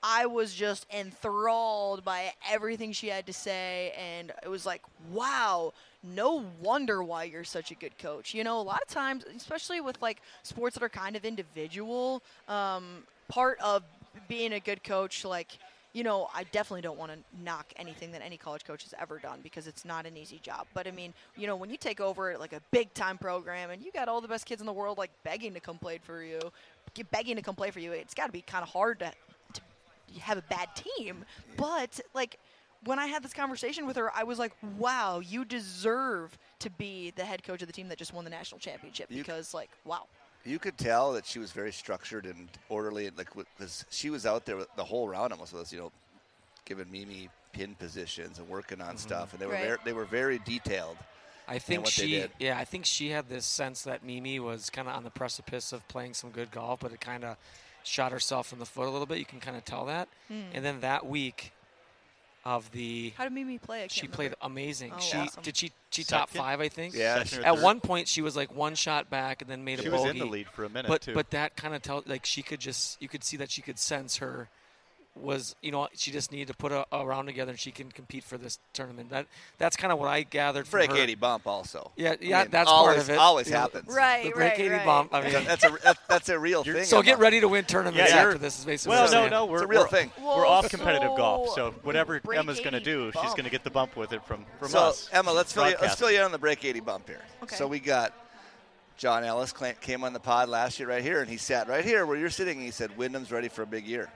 I was just enthralled by everything she had to say, and it was like, wow, no wonder why you're such a good coach. You know, a lot of times, especially with like sports that are kind of individual, um, part of being a good coach, like, you know, I definitely don't want to knock anything that any college coach has ever done because it's not an easy job. But I mean, you know, when you take over like a big time program and you got all the best kids in the world like begging to come play for you, begging to come play for you, it's got to be kind of hard to you have a bad team. But like when I had this conversation with her, I was like, "Wow, you deserve to be the head coach of the team that just won the national championship." You- because like, wow, You could tell that she was very structured and orderly, and like because she was out there the whole round almost with us, you know, giving Mimi pin positions and working on mm-hmm. stuff, and they were Right. very, they were very detailed. I think what they she, did. yeah, I think she had this sense that Mimi was kind of on the precipice of playing some good golf, but it kind of shot herself in the foot a little bit. You can kind of tell that. Hmm. And then that week of the, how did Mimi play? I can't she played remember. amazing. Oh, she awesome. did she she top five, I think. Yeah, At third. one point, she was like one shot back and then made She a was in the lead for a minute but too. but that kind of tell like she could just you could see that she could sense her was you know she just needed to put a, a round together and she can compete for this tournament. That that's kind of what I gathered from Break her. 80 bump also. Yeah, I yeah, mean, that's always, part of it. Always You know, happens. Right, The break right, 80 right. bump. I mean, That's a that- that's a real thing. so get ready to win tournaments Yeah, after this. Is basically Well, what no, saying. no, we're It's a real we're- thing. We're off competitive golf, so so whatever Emma's going to 80 do, she's going to get the bump with it from from So us. Emma, let's fill you, let's fill you in on the break 80 bump here. Okay. So we got John Ellis came on the pod last year right here, and he sat right here where you're sitting, and he said Wyndham's ready for a big year.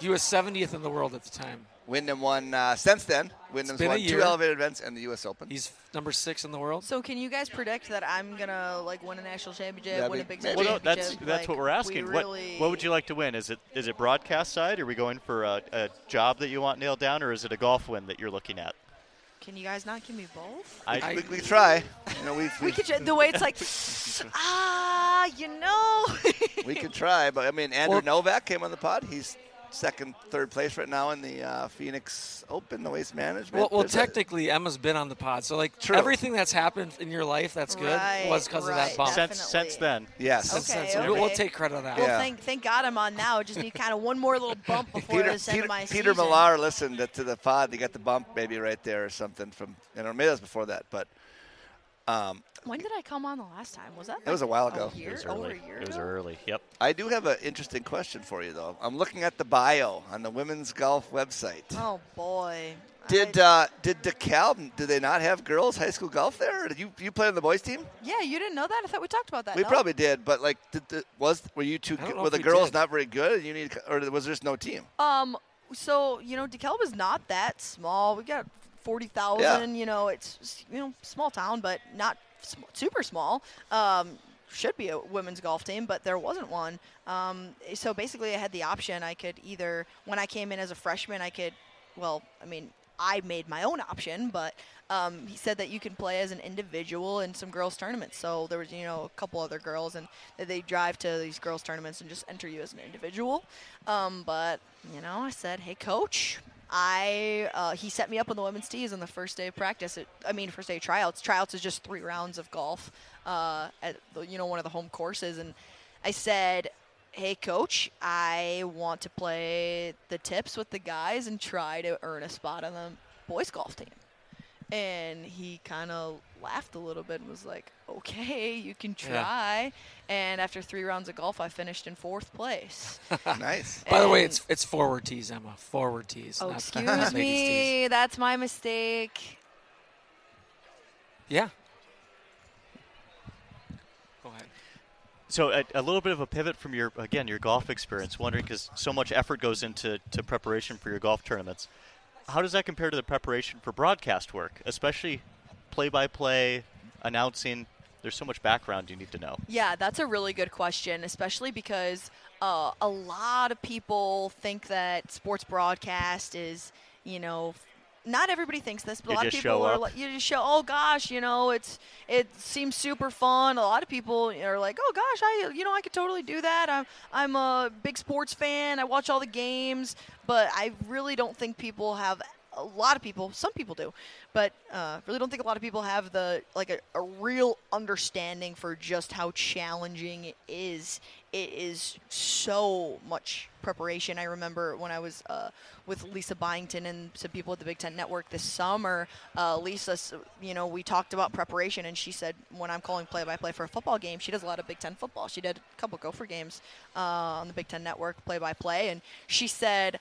He was 70th in the world at the time. Wyndham won uh, since then. Wyndham's been a won two elevated events and the U.S. Open. He's number six in the world. So can you guys predict that I'm gonna like win a national championship, Yeah, win a Big maybe. Ten Well, no, that's championship? that's Like, what we're we asking. Really, What what would you like to win? Is it is it broadcast side? Are we going for a, a job that you want nailed down, or is it a golf win that you're looking at? Can you guys not give me both? I, we, we try. You know, we We we, could the way it's like, (laughs) ah, you know. we could try, but I mean, Andrew Well- Novak came on the pod. He's second, third place right now in the uh, Phoenix Open, the waste management. Well, well, There's a- technically, Emma's been on the pod, so like True. everything that's happened in your life that's good Right, was because of that bump. since since then, yes. Since Okay, we'll- we'll take credit on that. Well, Yeah. thank thank God I'm on now. I just need kind of one more little bump before Peter, this end Peter, of my Peter season. Millar listened to the pod. They got the bump maybe right there or something from, you know, maybe that was before that, but um, When did I come on the last time? Was that? It was a while ago. A year? it was Over early. a year It was ago? early. Yep. I do have an interesting question for you, though. I'm looking at the bio on the women's golf website. Oh boy. Did uh, did DeKalb? Did they not have girls high school golf there? Or did you you play on the boys team? yeah, you didn't know that? I thought we talked about that. We no? probably did, but like, did the, was were you two? I Were the girls did. not very good? And you need, or was there just no team? Um. So you know, DeKalb is not that small. We got forty thousand. You know, it's you know small town, but not sm- super small. Um, should be a women's golf team, but there wasn't one. Um, so basically, I had the option. I could either, when I came in as a freshman, I could, well, I mean, I made my own option, but um, he said that you can play as an individual in some girls tournaments. So there was, you know, a couple other girls, and that they drive to these girls tournaments and just enter you as an individual. Um, but you know, I said, hey, coach. I uh, he set me up on the women's tees on the first day of practice. It, I mean, first day of tryouts. Tryouts is just three rounds of golf uh, at the, you know one of the home courses, and I said, "Hey, coach, I want to play the tips with the guys and try to earn a spot on the boys golf team." And he kind of laughed a little bit and was like, "Okay, you can Yeah. Try." And after three rounds of golf, I finished in fourth place. (laughs) nice. By the way, it's it's forward tees, Emma. Forward tees. Oh, excuse not (laughs) ladies' tees. me. That's my mistake. Yeah. Go ahead. So a, a little bit of a pivot from your again your golf experience. Wondering because so much effort goes into to preparation for your golf tournaments. How does that compare to the preparation for broadcast work, especially play-by-play, announcing? There's so much background you need to know. Yeah, that's a really good question, especially because uh, a lot of people think that sports broadcast is, you know, not everybody thinks this, but You a lot of people are like, you just show, oh gosh, you know, it's it seems super fun. A lot of people are like, oh gosh, I you know I could totally do that. I'm I'm a big sports fan. I watch all the games, but I really don't think people have. A lot of people, some people do, but uh, really don't think a lot of people have the like a, a real understanding for just how challenging it is. It is so much preparation. I remember when I was uh, with Lisa Byington and some people at the Big Ten Network this summer. Uh, Lisa, you know, we talked about preparation, and she said when I'm calling play-by-play for a football game, she does a lot of Big Ten football. She did a couple Gopher games uh, on the Big Ten Network play-by-play, and she said,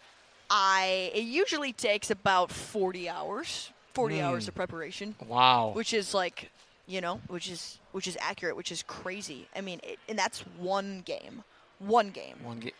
"I it usually takes about 40 hours, 40 hours of preparation." Wow. which is like you know which is which is accurate which is crazy i mean it, and that's one game one game One game.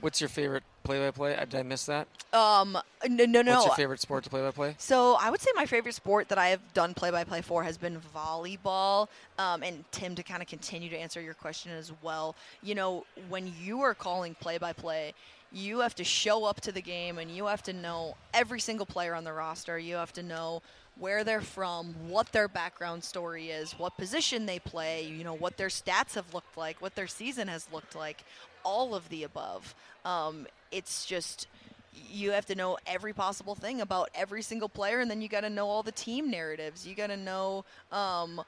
What's your favorite play-by-play? Did I miss that? um no no no What's your favorite sport to play-by-play? so i would say my favorite sport that i have done play-by-play for has been volleyball um, and tim to kind of continue to answer your question as well you know when you are calling play-by-play you have to show up to the game and you have to know every single player on the roster you have to know where they're from, what their background story is, what position they play, you know, what their stats have looked like, what their season has looked like, all of the above. Um, it's just you have to know every possible thing about every single player, and then you got to know all the team narratives. You got to know. Um,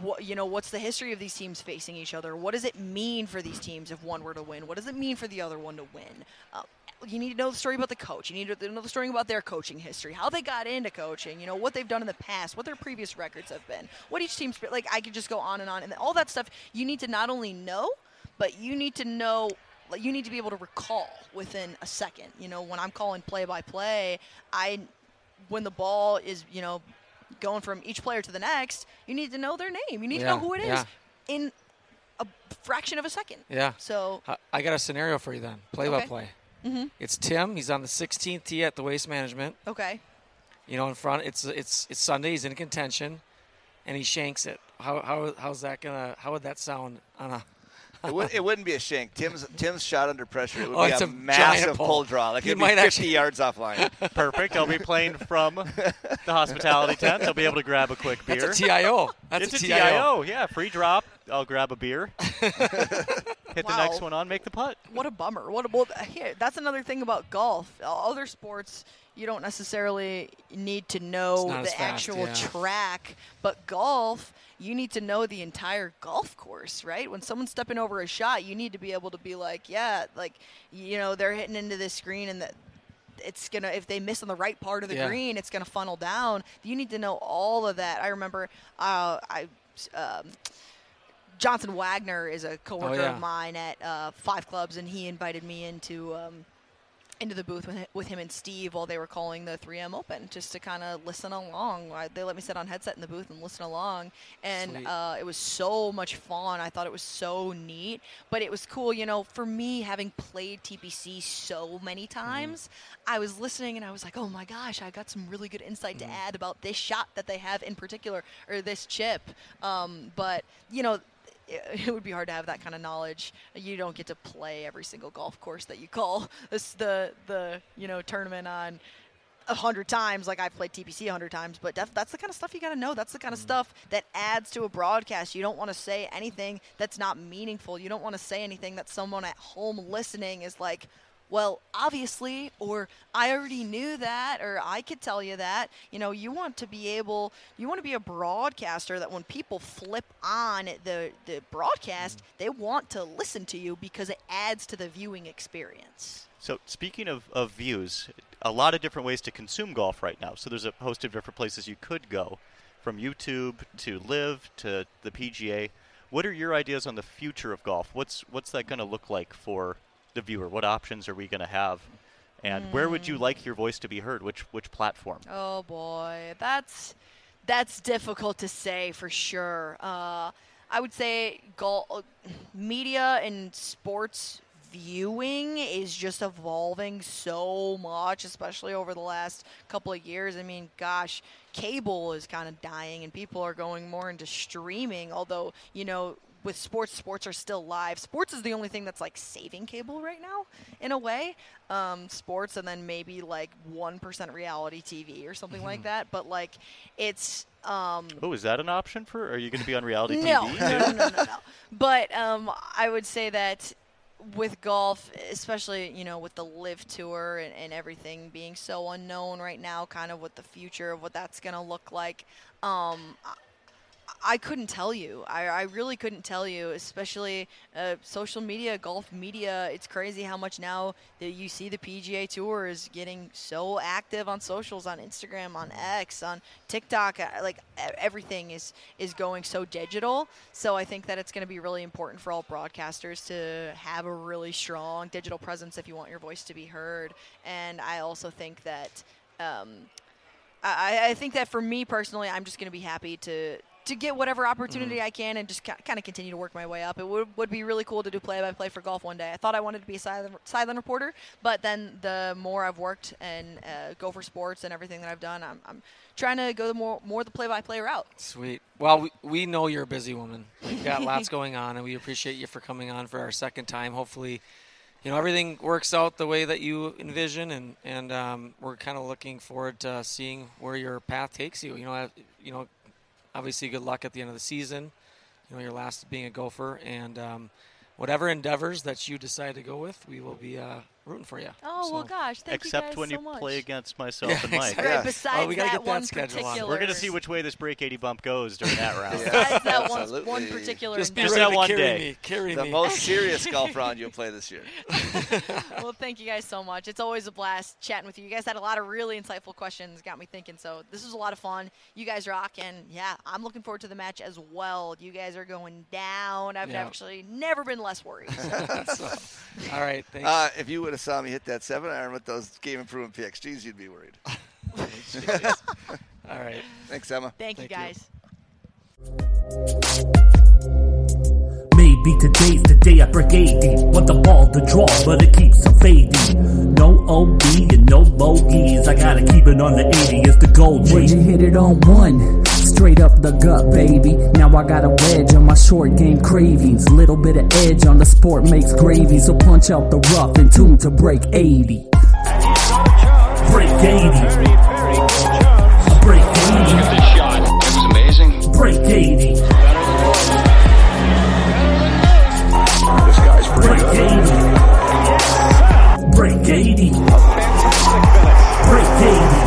what you know what's the history of these teams facing each other what does it mean for these teams if one were to win what does it mean for the other one to win uh, you need to know the story about the coach. You need to know the story about their coaching history, how they got into coaching, you know, what they've done in the past, what their previous records have been, what each team's like. I could just go on and on, and all that stuff. You need to not only know, but you need to know. You need to be able to recall within a second. You know, when I'm calling play by play, I when the ball is you know going from each player to the next, you need to know their name. You need Yeah, to know who it is yeah. in a fraction of a second. Yeah. So I- I got a scenario for you then. Play by play. Mhm. It's Tim. He's on the 16th tee at the Waste Management. okay. You know, in front. It's it's it's Sunday. He's in contention, and he shanks it. How how how's that gonna? How would that sound on a? It, would, it wouldn't be a shank. Tim's Tim's shot under pressure. It would Oh, be a, a massive pull. pull draw. Like it'd might be 50 actually- yards offline. (laughs) Perfect. I'll be playing from the hospitality tent. I'll be able to grab a quick beer. That's a TIO. That's it's a a TIO. TIO. Yeah, free drop. I'll grab a beer. (laughs) Hit the next one on, make the putt. What a bummer. What a, well, here, that's another thing about golf. Other sports, you don't necessarily need to know the fast, actual yeah. track, but golf, you need to know the entire golf course, right? When someone's stepping over a shot, you need to be able to be like, yeah, like you know, they're hitting into this screen and that it's gonna if they miss on the right part of the Yeah. green, it's gonna funnel down. You need to know all of that. I remember uh, I. Um, Johnson Wagner is a coworker Oh, yeah. of mine at uh, Five Clubs, and he invited me into um, into the booth with, him and Steve while they were calling the 3M Open, just to kind of listen along. They let me sit on headset in the booth and listen along, and uh, it was so much fun. I thought it was so neat, but it was cool. You know, for me, having played TPC so many times, I was listening and I was like, oh my gosh, I got some really good insight to add about this shot that they have in particular, or this chip. Um, but you know (laughs) it would be hard to have that kind of knowledge. You don't get to play every single golf course that you call (laughs) this the the you know tournament on a hundred times. Like I've played TPC a hundred times, but def- that's the kind of stuff you got to know. That's the kind of mm-hmm. stuff that adds to a broadcast. You don't want to say anything that's not meaningful. You don't want to say anything that someone at home listening is like. Well, obviously, or I already knew that, or I could tell you that. You know, you want to be able, you want to be a broadcaster that when people flip on the the broadcast, mm-hmm. they want to listen to you because it adds to the viewing experience. So speaking of, of views, a lot of different ways to consume golf right now. So there's a host of different places you could go, from YouTube to LIV to the PGA. What are your ideas on the future of golf? What's what's that going to look like for the viewer? What options are we going to have? And where would you like your voice to be heard? Which which platform? Oh boy, that's that's difficult to say for sure. Uh, I would say golf media and sports viewing is just evolving so much, especially over the last couple of years. I mean, gosh, cable is kind of dying, and people are going more into streaming. Although you know, with sports, sports are still LIV. Sports is the only thing that's like saving cable right now, in a way. Um, sports, and then maybe like one percent reality TV or something like that. But like, it's um, Oh, is that an option for? Are you going to be on reality no, TV? (laughs) no, no, no, no, no. But um, I would say that with golf, especially you know with the live tour and, and everything being so unknown right now, kind of what the future of what that's going to look like. Um, I- couldn't tell you. I, I really couldn't tell you, especially uh, social media, golf media. It's crazy how much now that you see the PGA Tour is getting so active on socials, on Instagram, on X, on TikTok. uh, Like everything is is going so digital. So I think that it's going to be really important for all broadcasters to have a really strong digital presence if you want your voice to be heard. And I also think that. Um, I, I think that for me personally, I'm just going to be happy to to get whatever opportunity I can and just kind of continue to work my way up. It would, would be really cool to do play by play for golf one day. I thought I wanted to be a sideline, sideline reporter, but then the more I've worked and uh, Gopher sports and everything that I've done, I'm, I'm trying to go the more more the play by play route. Sweet. Well, we, we know you're a busy woman. You've got (laughs) lots going on, and we appreciate you for coming on for our second time. Hopefully, you know everything works out the way that you envision, and and um, we're kind of looking forward to seeing where your path takes you. You know, you know, obviously, good luck at the end of the season. You know, your last being a gopher, and um, whatever endeavors that you decide to go with, we will be uh, rooting for you. Oh well, gosh, thank Except you guys when so you much. play against (laughs) myself Yeah, and Mike. exactly. Right, Yeah. besides Oh, we gotta that, get that one schedule on. we're gonna see which way this break 80 bump goes during that round. Besides that one, Absolutely. one particular. Just be Just ready that to one carry day. me. Carry The me. most serious (laughs) golf round you'll play this year. (laughs) well, thank you guys so much. It's always a blast chatting with you. You guys had a lot of really insightful questions, got me thinking. So this was a lot of fun. You guys rock, and yeah, I'm looking forward to the match as well. You guys are going down. I've Yeah. actually never been less worried. So, all right. Thanks. Uh, if you would have saw me hit that seven iron with those game improvement PXGs, you'd be worried. (laughs) (laughs) all right. Thanks, Emma. Thank, you Thank you. guys. Maybe today's the day I break 80. Want the ball to draw, but it keeps on fading. No OB and no bogeys. I gotta keep it on the 80. It's the gold When G. you hit it on one, straight up the gut, baby. Now I got a wedge on my short game cravings. Little bit of edge on the sport makes gravy. So punch out the rough and tune to break 80. Break 80. Break 80. This shot. It was amazing. Break 80. This guy's pretty Break 80. Break 80. Break 80.